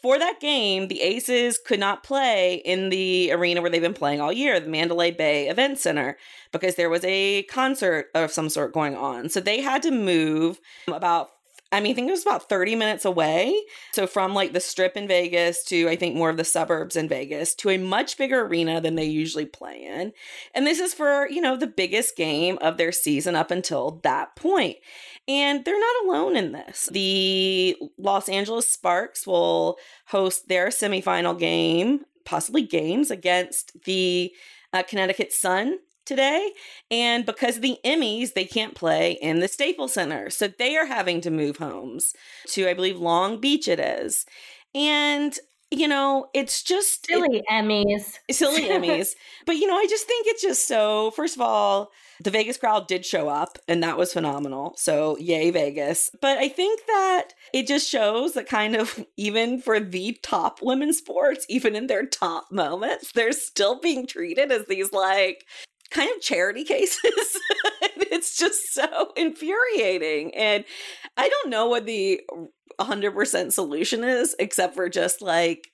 [SPEAKER 2] for that game, the Aces could not play in the arena where they've been playing all year, the Mandalay Bay Event Center, because there was a concert of some sort going on. So they had to move about I mean, I think it was about 30 minutes away. So from like the strip in Vegas to I think more of the suburbs in Vegas to a much bigger arena than they usually play in. And this is for, you know, the biggest game of their season up until that point. And they're not alone in this. The Los Angeles Sparks will host their semifinal game, possibly games against the uh, Connecticut Sun today. And because of the Emmys, they can't play in the Staples Center. So they are having to move homes to, I believe, Long Beach it is. And you know, it's just
[SPEAKER 1] silly it, Emmys.
[SPEAKER 2] Silly Emmys. But you know, I just think it's just so first of all, the Vegas crowd did show up and that was phenomenal. So yay Vegas. But I think that it just shows that kind of even for the top women's sports, even in their top moments, they're still being treated as these like kind of charity cases. it's just so infuriating. And I don't know what the 100% solution is, except for just like,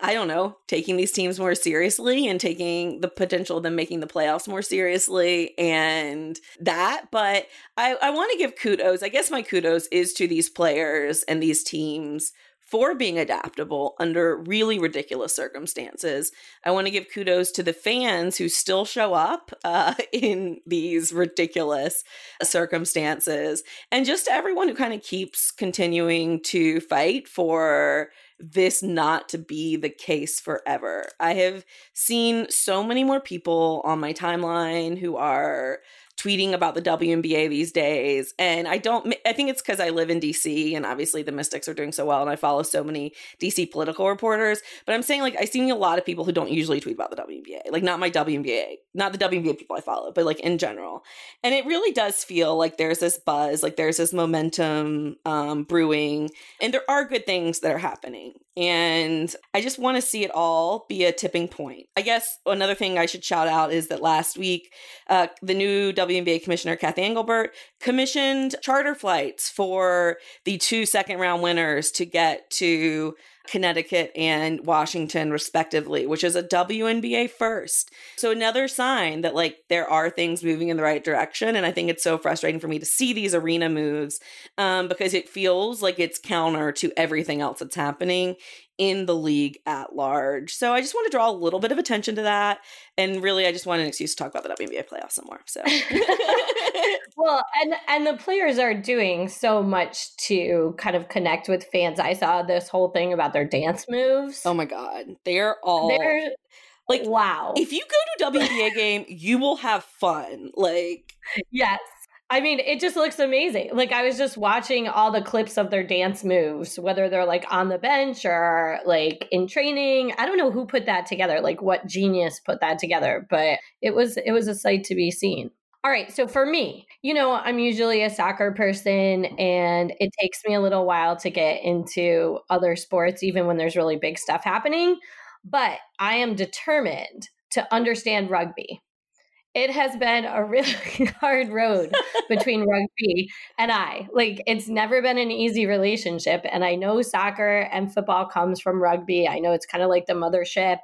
[SPEAKER 2] I don't know, taking these teams more seriously and taking the potential of them making the playoffs more seriously and that. But I, I want to give kudos. I guess my kudos is to these players and these teams for being adaptable under really ridiculous circumstances. I want to give kudos to the fans who still show up uh, in these ridiculous circumstances, and just to everyone who kind of keeps continuing to fight for this not to be the case forever. I have seen so many more people on my timeline who are tweeting about the WNBA these days. And I don't, I think it's because I live in DC and obviously the Mystics are doing so well and I follow so many DC political reporters. But I'm saying, like, I see a lot of people who don't usually tweet about the WNBA, like, not my WNBA, not the WNBA people I follow, but like in general. And it really does feel like there's this buzz, like, there's this momentum um, brewing, and there are good things that are happening. And I just want to see it all be a tipping point. I guess another thing I should shout out is that last week, uh, the new WNBA commissioner, Cathy Engelbert, commissioned charter flights for the two second round winners to get to Connecticut and Washington, respectively, which is a WNBA first. So, another sign that like there are things moving in the right direction. And I think it's so frustrating for me to see these arena moves um, because it feels like it's counter to everything else that's happening in the league at large. So I just want to draw a little bit of attention to that. And really, I just want an excuse to talk about the WNBA playoffs some more. So,
[SPEAKER 1] well, and and the players are doing so much to kind of connect with fans. I saw this whole thing about their dance moves.
[SPEAKER 2] Oh my god, they're all
[SPEAKER 1] they're like wow.
[SPEAKER 2] If you go to WNBA game, you will have fun. Like
[SPEAKER 1] yes. I mean, it just looks amazing. Like I was just watching all the clips of their dance moves, whether they're like on the bench or like in training. I don't know who put that together, like what genius put that together, but it was it was a sight to be seen. All right, so for me, you know, I'm usually a soccer person and it takes me a little while to get into other sports even when there's really big stuff happening, but I am determined to understand rugby it has been a really hard road between rugby and I. Like it's never been an easy relationship and I know soccer and football comes from rugby. I know it's kind of like the mothership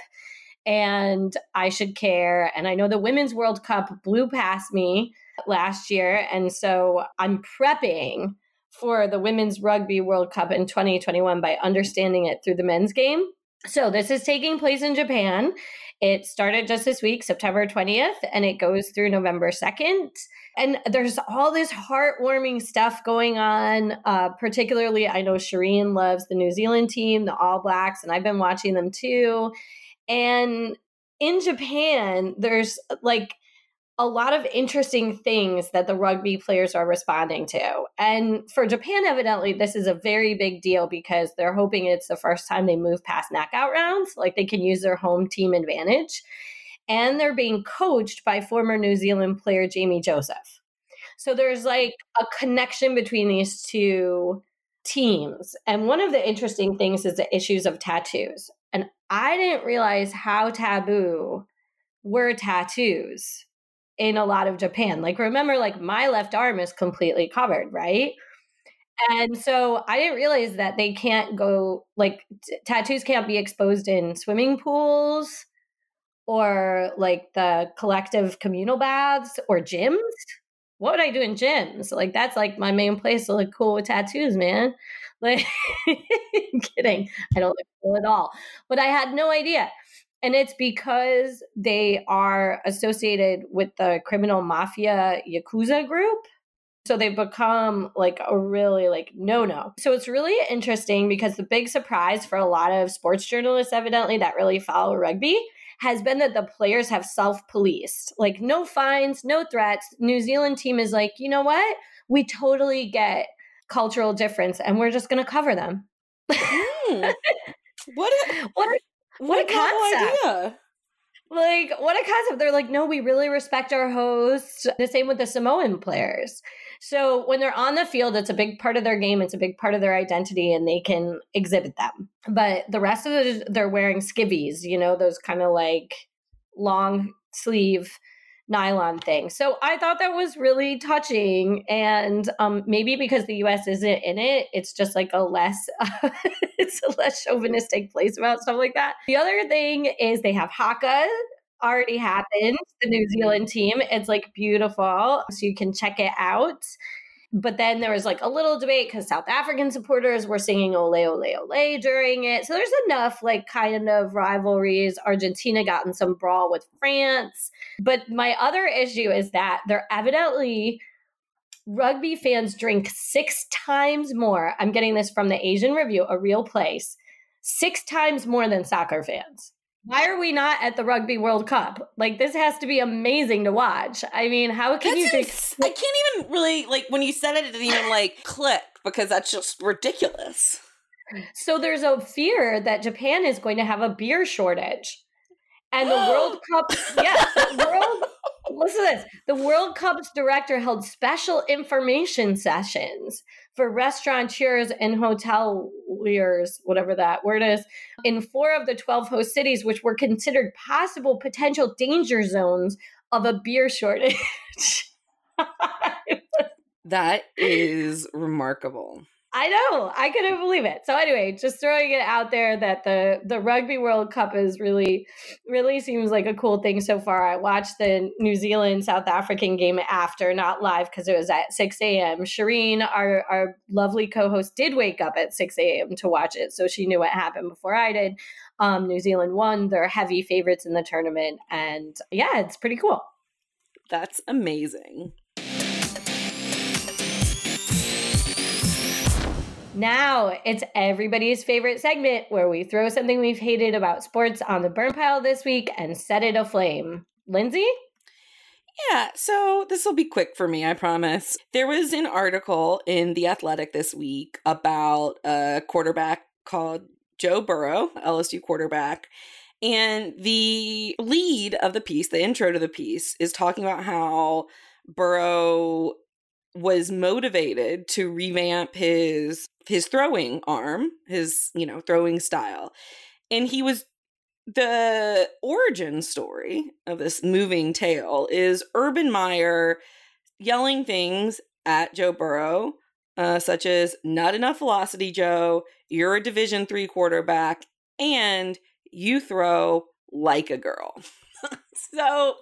[SPEAKER 1] and I should care and I know the Women's World Cup blew past me last year and so I'm prepping for the Women's Rugby World Cup in 2021 by understanding it through the men's game. So this is taking place in Japan it started just this week, September 20th, and it goes through November 2nd. And there's all this heartwarming stuff going on. Uh, particularly, I know Shireen loves the New Zealand team, the All Blacks, and I've been watching them too. And in Japan, there's like a lot of interesting things that the rugby players are responding to. And for Japan, evidently, this is a very big deal because they're hoping it's the first time they move past knockout rounds, like they can use their home team advantage. And they're being coached by former New Zealand player Jamie Joseph. So there's like a connection between these two teams. And one of the interesting things is the issues of tattoos. And I didn't realize how taboo were tattoos in a lot of Japan. Like, remember, like my left arm is completely covered, right? And so I didn't realize that they can't go, like, t- tattoos can't be exposed in swimming pools or like the collective communal baths or gyms. what would I do in gyms? Like that's like my main place to look cool with tattoos, man. Like kidding. I don't look cool at all. But I had no idea. And it's because they are associated with the criminal mafia Yakuza group. So they've become like a really like no no. So it's really interesting because the big surprise for a lot of sports journalists, evidently, that really follow rugby has been that the players have self policed. Like, no fines, no threats. New Zealand team is like, you know what? We totally get cultural difference and we're just going to cover them.
[SPEAKER 2] Mm. what a,
[SPEAKER 1] what what a concept. idea. Like, what a concept. They're like, no, we really respect our hosts. The same with the Samoan players. So when they're on the field, it's a big part of their game. It's a big part of their identity, and they can exhibit them. But the rest of it, they're wearing skivvies, you know, those kind of like long sleeve nylon thing. So I thought that was really touching. And um, maybe because the US isn't in it, it's just like a less it's a less chauvinistic place about stuff like that. The other thing is they have haka already happened, the New Zealand team. It's like beautiful. So you can check it out. But then there was like a little debate because South African supporters were singing Ole, Ole, Ole during it. So there's enough like kind of rivalries. Argentina got in some brawl with France. But my other issue is that they're evidently rugby fans drink six times more. I'm getting this from the Asian Review, a real place, six times more than soccer fans. Why are we not at the Rugby World Cup? Like this has to be amazing to watch. I mean, how can
[SPEAKER 2] that's
[SPEAKER 1] you think?
[SPEAKER 2] I can't even really like when you said it, it didn't even like click because that's just ridiculous.
[SPEAKER 1] So there's a fear that Japan is going to have a beer shortage, and the World Cup. Yes, the World. Listen to this. The World Cup's director held special information sessions for restaurateurs and hoteliers, whatever that word is, in four of the 12 host cities, which were considered possible potential danger zones of a beer shortage.
[SPEAKER 2] that is remarkable.
[SPEAKER 1] I know. I couldn't believe it. So anyway, just throwing it out there that the the Rugby World Cup is really really seems like a cool thing so far. I watched the New Zealand South African game after, not live because it was at 6 a.m. Shireen, our our lovely co-host, did wake up at 6 a.m. to watch it. So she knew what happened before I did. Um, New Zealand won. They're heavy favorites in the tournament. And yeah, it's pretty cool.
[SPEAKER 2] That's amazing.
[SPEAKER 1] Now it's everybody's favorite segment where we throw something we've hated about sports on the burn pile this week and set it aflame. Lindsay?
[SPEAKER 2] Yeah, so this will be quick for me, I promise. There was an article in The Athletic this week about a quarterback called Joe Burrow, LSU quarterback. And the lead of the piece, the intro to the piece, is talking about how Burrow was motivated to revamp his his throwing arm, his, you know, throwing style. And he was the origin story of this moving tale is Urban Meyer yelling things at Joe Burrow, uh, such as "Not enough velocity, Joe. You're a Division three quarterback, and you throw like a girl." so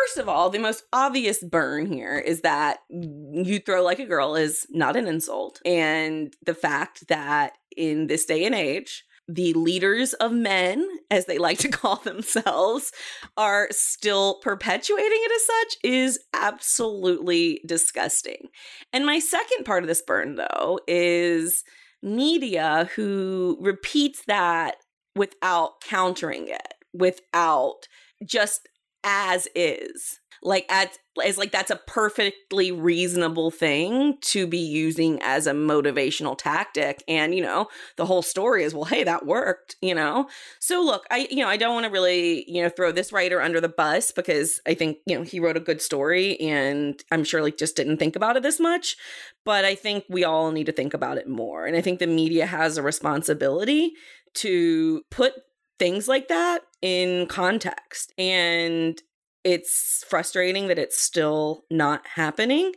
[SPEAKER 2] First of all, the most obvious burn here is that you throw like a girl is not an insult. And the fact that in this day and age, the leaders of men, as they like to call themselves, are still perpetuating it as such is absolutely disgusting. And my second part of this burn, though, is media who repeats that without countering it, without just as is. Like as as like that's a perfectly reasonable thing to be using as a motivational tactic. And you know the whole story is well hey that worked you know? So look i you know i don't want to really you know throw this writer under the bus because i think you know he wrote a good story and i'm sure like just didn't think about it this much. But i think we all need to think about it more. And i think the media has a responsibility to put things like that in context. And it's frustrating that it's still not happening.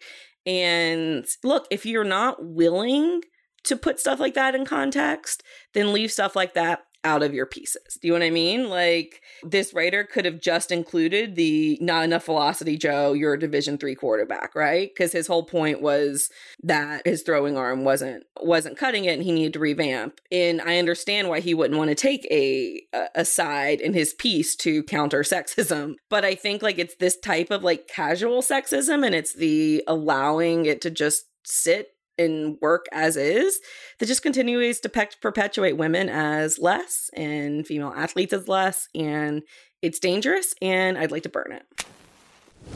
[SPEAKER 2] And look, if you're not willing to put stuff like that in context, then leave stuff like that out of your pieces. Do you know what I mean? Like this writer could have just included the not enough velocity Joe, you're a division 3 quarterback, right? Cuz his whole point was that his throwing arm wasn't wasn't cutting it and he needed to revamp. And I understand why he wouldn't want to take a a side in his piece to counter sexism, but I think like it's this type of like casual sexism and it's the allowing it to just sit and work as is that just continues to pe- perpetuate women as less and female athletes as less and it's dangerous and i'd like to burn it.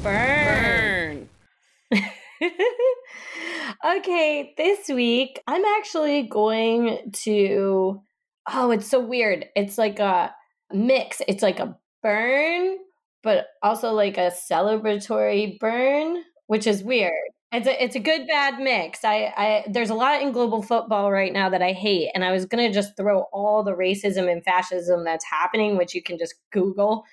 [SPEAKER 1] Burn, burn. okay this week i'm actually going to oh it's so weird. It's like a mix. It's like a burn but also like a celebratory burn which is weird it's a it's a good bad mix. I, I there's a lot in global football right now that I hate, and I was gonna just throw all the racism and fascism that's happening, which you can just Google,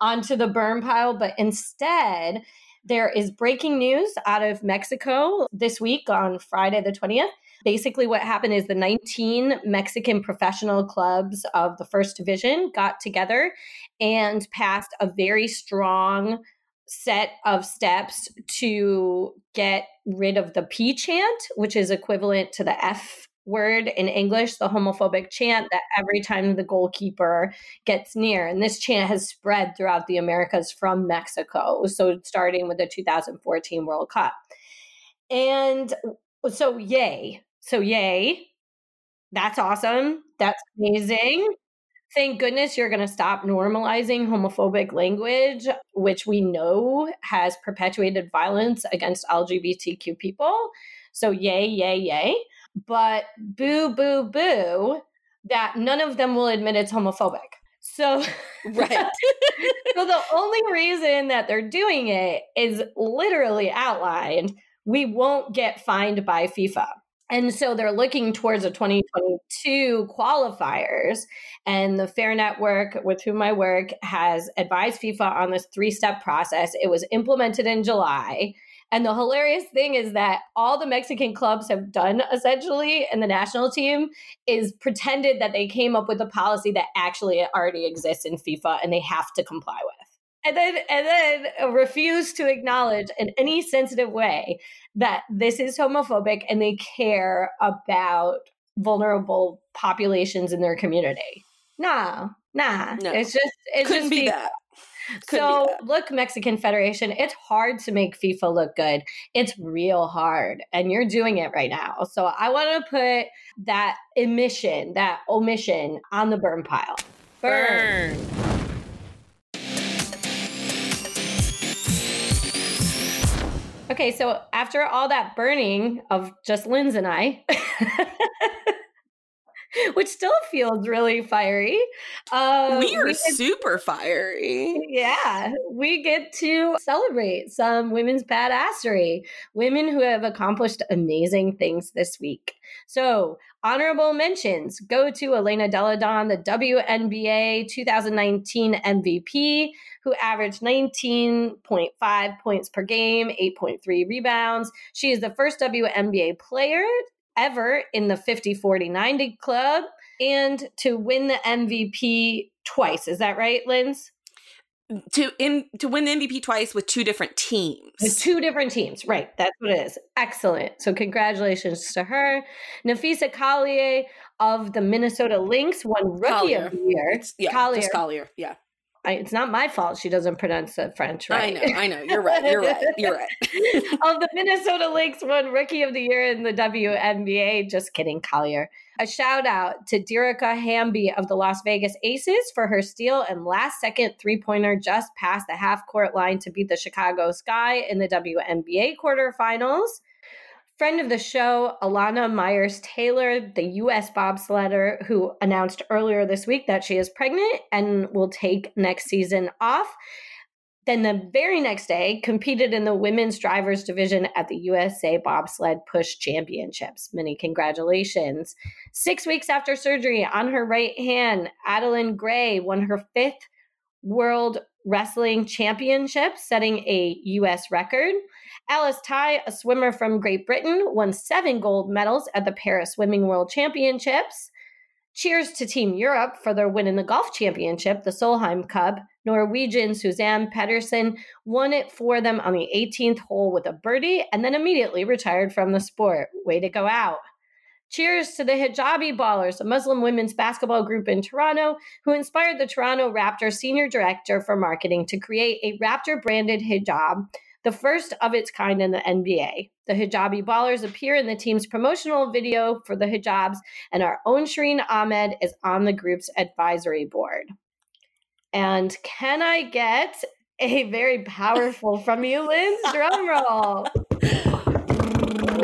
[SPEAKER 1] onto the burn pile. But instead, there is breaking news out of Mexico this week on Friday the twentieth. Basically, what happened is the 19 Mexican professional clubs of the first division got together and passed a very strong set of steps to get rid of the P chant, which is equivalent to the F word in English, the homophobic chant that every time the goalkeeper gets near. And this chant has spread throughout the Americas from Mexico. So starting with the 2014 World Cup. And so, yay. So, yay. That's awesome. That's amazing thank goodness you're going to stop normalizing homophobic language, which we know has perpetuated violence against LGBTQ people. So, yay, yay, yay. But boo, boo, boo, that none of them will admit it's homophobic. So,
[SPEAKER 2] right.
[SPEAKER 1] so the only reason that they're doing it is literally outlined. We won't get fined by FIFA. And so they're looking towards the 2022 qualifiers. And the Fare Network, with whom I work, has advised FIFA on this three step process. It was implemented in July. And the hilarious thing is that all the Mexican clubs have done essentially in the national team is pretended that they came up with a policy that actually already exists in FIFA and they have to comply with and then and then refuse to acknowledge in any sensitive way that this is homophobic and they care about vulnerable populations in their community. Nah, nah. No. It's just it
[SPEAKER 2] couldn't be that.
[SPEAKER 1] Could so that. look, Mexican Federation, it's hard to make FIFA look good. It's real hard, and you're doing it right now. So I want to put that emission, that omission, on the burn pile.
[SPEAKER 2] Burn. burn.
[SPEAKER 1] Okay, so after all that burning of just Linz and I, which still feels really fiery.
[SPEAKER 2] Uh, we are we get, super fiery.
[SPEAKER 1] Yeah, we get to celebrate some women's badassery, women who have accomplished amazing things this week. So, honorable mentions go to Elena Delle Donne, the WNBA 2019 MVP who averaged 19.5 points per game, 8.3 rebounds. She is the first WNBA player ever in the 50 40 90 club and to win the MVP twice. Is that right, Linz?
[SPEAKER 2] to in to win the MVP twice with two different teams.
[SPEAKER 1] With two different teams, right? That's what it is. Excellent. So congratulations to her. Napheesa Collier of the Minnesota Lynx won Rookie Collier. of the Year.
[SPEAKER 2] It's, yeah, Collier. Collier. Yeah.
[SPEAKER 1] I, it's not my fault she doesn't pronounce the French right.
[SPEAKER 2] I know, I know. You're right. You're right. You're right.
[SPEAKER 1] of the Minnesota Lynx won Rookie of the Year in the WNBA. Just kidding, Collier. A shout out to Dearica Hamby of the Las Vegas Aces for her steal and last second three pointer just past the half court line to beat the Chicago Sky in the WNBA quarterfinals. Friend of the show, Elana Meyers Taylor, the U.S. bobsledder, who announced earlier this week that she is pregnant and will take next season off. Then the very next day, competed in the women's drivers division at the USA Bobsled Push Championships. Many congratulations. Six weeks after surgery on her right hand, Adeline Gray won her fifth World Wrestling Championship, setting a U.S. record. Alice Tai, a swimmer from Great Britain, won seven gold medals at the Paris Swimming World Championships. Cheers to Team Europe for their win in the golf championship, the Solheim Cup. Norwegian Suzann Pettersen won it for them on the 18th hole with a birdie and then immediately retired from the sport. Way to go out. Cheers to the Hijabi Ballers, a Muslim women's basketball group in Toronto who inspired the Toronto Raptors senior director for marketing to create a Raptor branded hijab, the first of its kind in the NBA. The Hijabi Ballers appear in the team's promotional video for the hijabs, and our own Shireen Ahmed is on the group's advisory board. And can I get a very powerful from you, Lynn? Drum roll.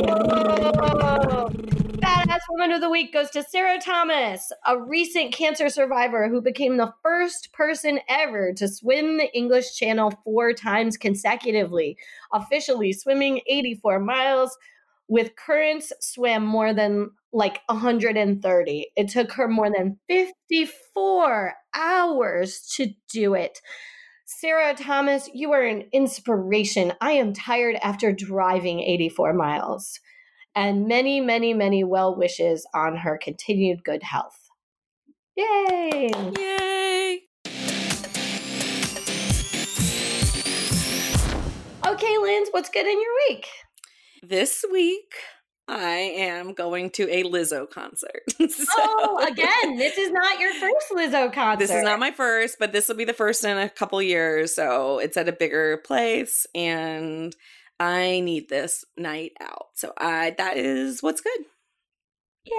[SPEAKER 1] Whoa. Badass Woman of the Week goes to Sarah Thomas, a recent cancer survivor who became the first person ever to swim the English Channel four times consecutively, officially swimming 84 miles with currents swam more than like 130. It took her more than 54 hours to do it. Sarah Thomas, you are an inspiration. I am tired after driving 84 miles and many, many, many well wishes on her continued good health. Yay!
[SPEAKER 2] Yay!
[SPEAKER 1] Okay, Linz, what's good in your week?
[SPEAKER 2] This week, I am going to a Lizzo concert.
[SPEAKER 1] so, oh, again, this is not your first Lizzo concert.
[SPEAKER 2] This is not my first, but this will be the first in a couple years. So it's at a bigger place, and I need this night out. So I that is what's good.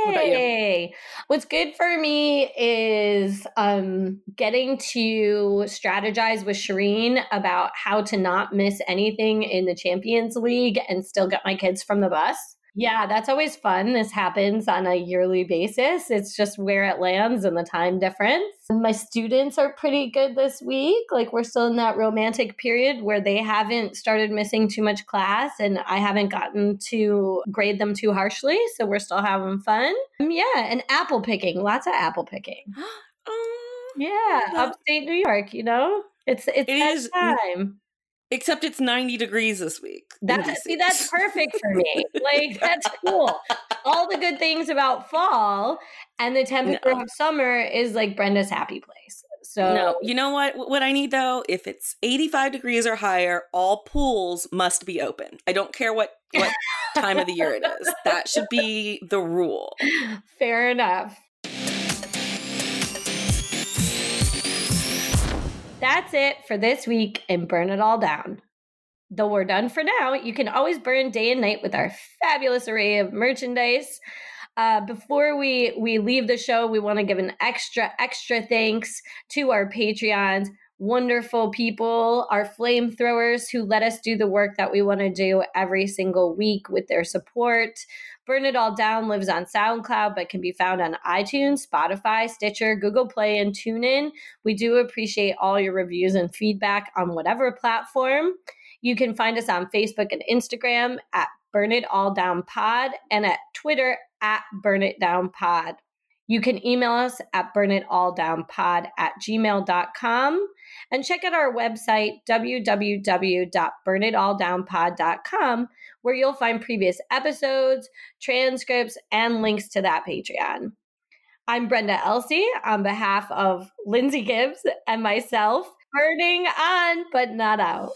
[SPEAKER 1] Yay. What What's good for me is um, getting to strategize with Shireen about how to not miss anything in the Champions League and still get my kids from the bus. Yeah, that's always fun. This happens on a yearly basis. It's just where it lands and the time difference. My students are pretty good this week. Like, we're still in that romantic period where they haven't started missing too much class, and I haven't gotten to grade them too harshly. So, we're still having fun. Um, yeah, and apple picking, lots of apple picking.
[SPEAKER 2] oh,
[SPEAKER 1] yeah, upstate New York, you know? It's it's
[SPEAKER 2] It is-
[SPEAKER 1] time.
[SPEAKER 2] Except it's 90 degrees this week.
[SPEAKER 1] That, see, that's perfect for me. Like, that's cool. All the good things about fall and the temperature
[SPEAKER 2] No.
[SPEAKER 1] of summer is like Brenda's happy place. So,
[SPEAKER 2] No, you know what? What I need though, if it's 85 degrees or higher, all pools must be open. I don't care what what time of the year it is. That should be the rule.
[SPEAKER 1] fair enough. That's it for this week and burn it all down. Though we're done for now, you can always burn day and night with our fabulous array of merchandise. Uh, before we we leave the show, we want to give an extra extra thanks to our Patreons, wonderful people, our flamethrowers who let us do the work that we want to do every single week with their support. Burn It All Down lives on SoundCloud, but can be found on iTunes, Spotify, Stitcher, Google Play, and TuneIn. We do appreciate all your reviews and feedback on whatever platform. You can find us on Facebook and Instagram at Burn It All Down Pod and at Twitter at Burn It Down Pod. You can email us at burnitalldownpod at gmail.com and check out our website, www.burnitalldownpod.com, where you'll find previous episodes, transcripts, and links to that Patreon. I'm Brenda Elsey on behalf of Lindsay Gibbs and myself, burning on but not out.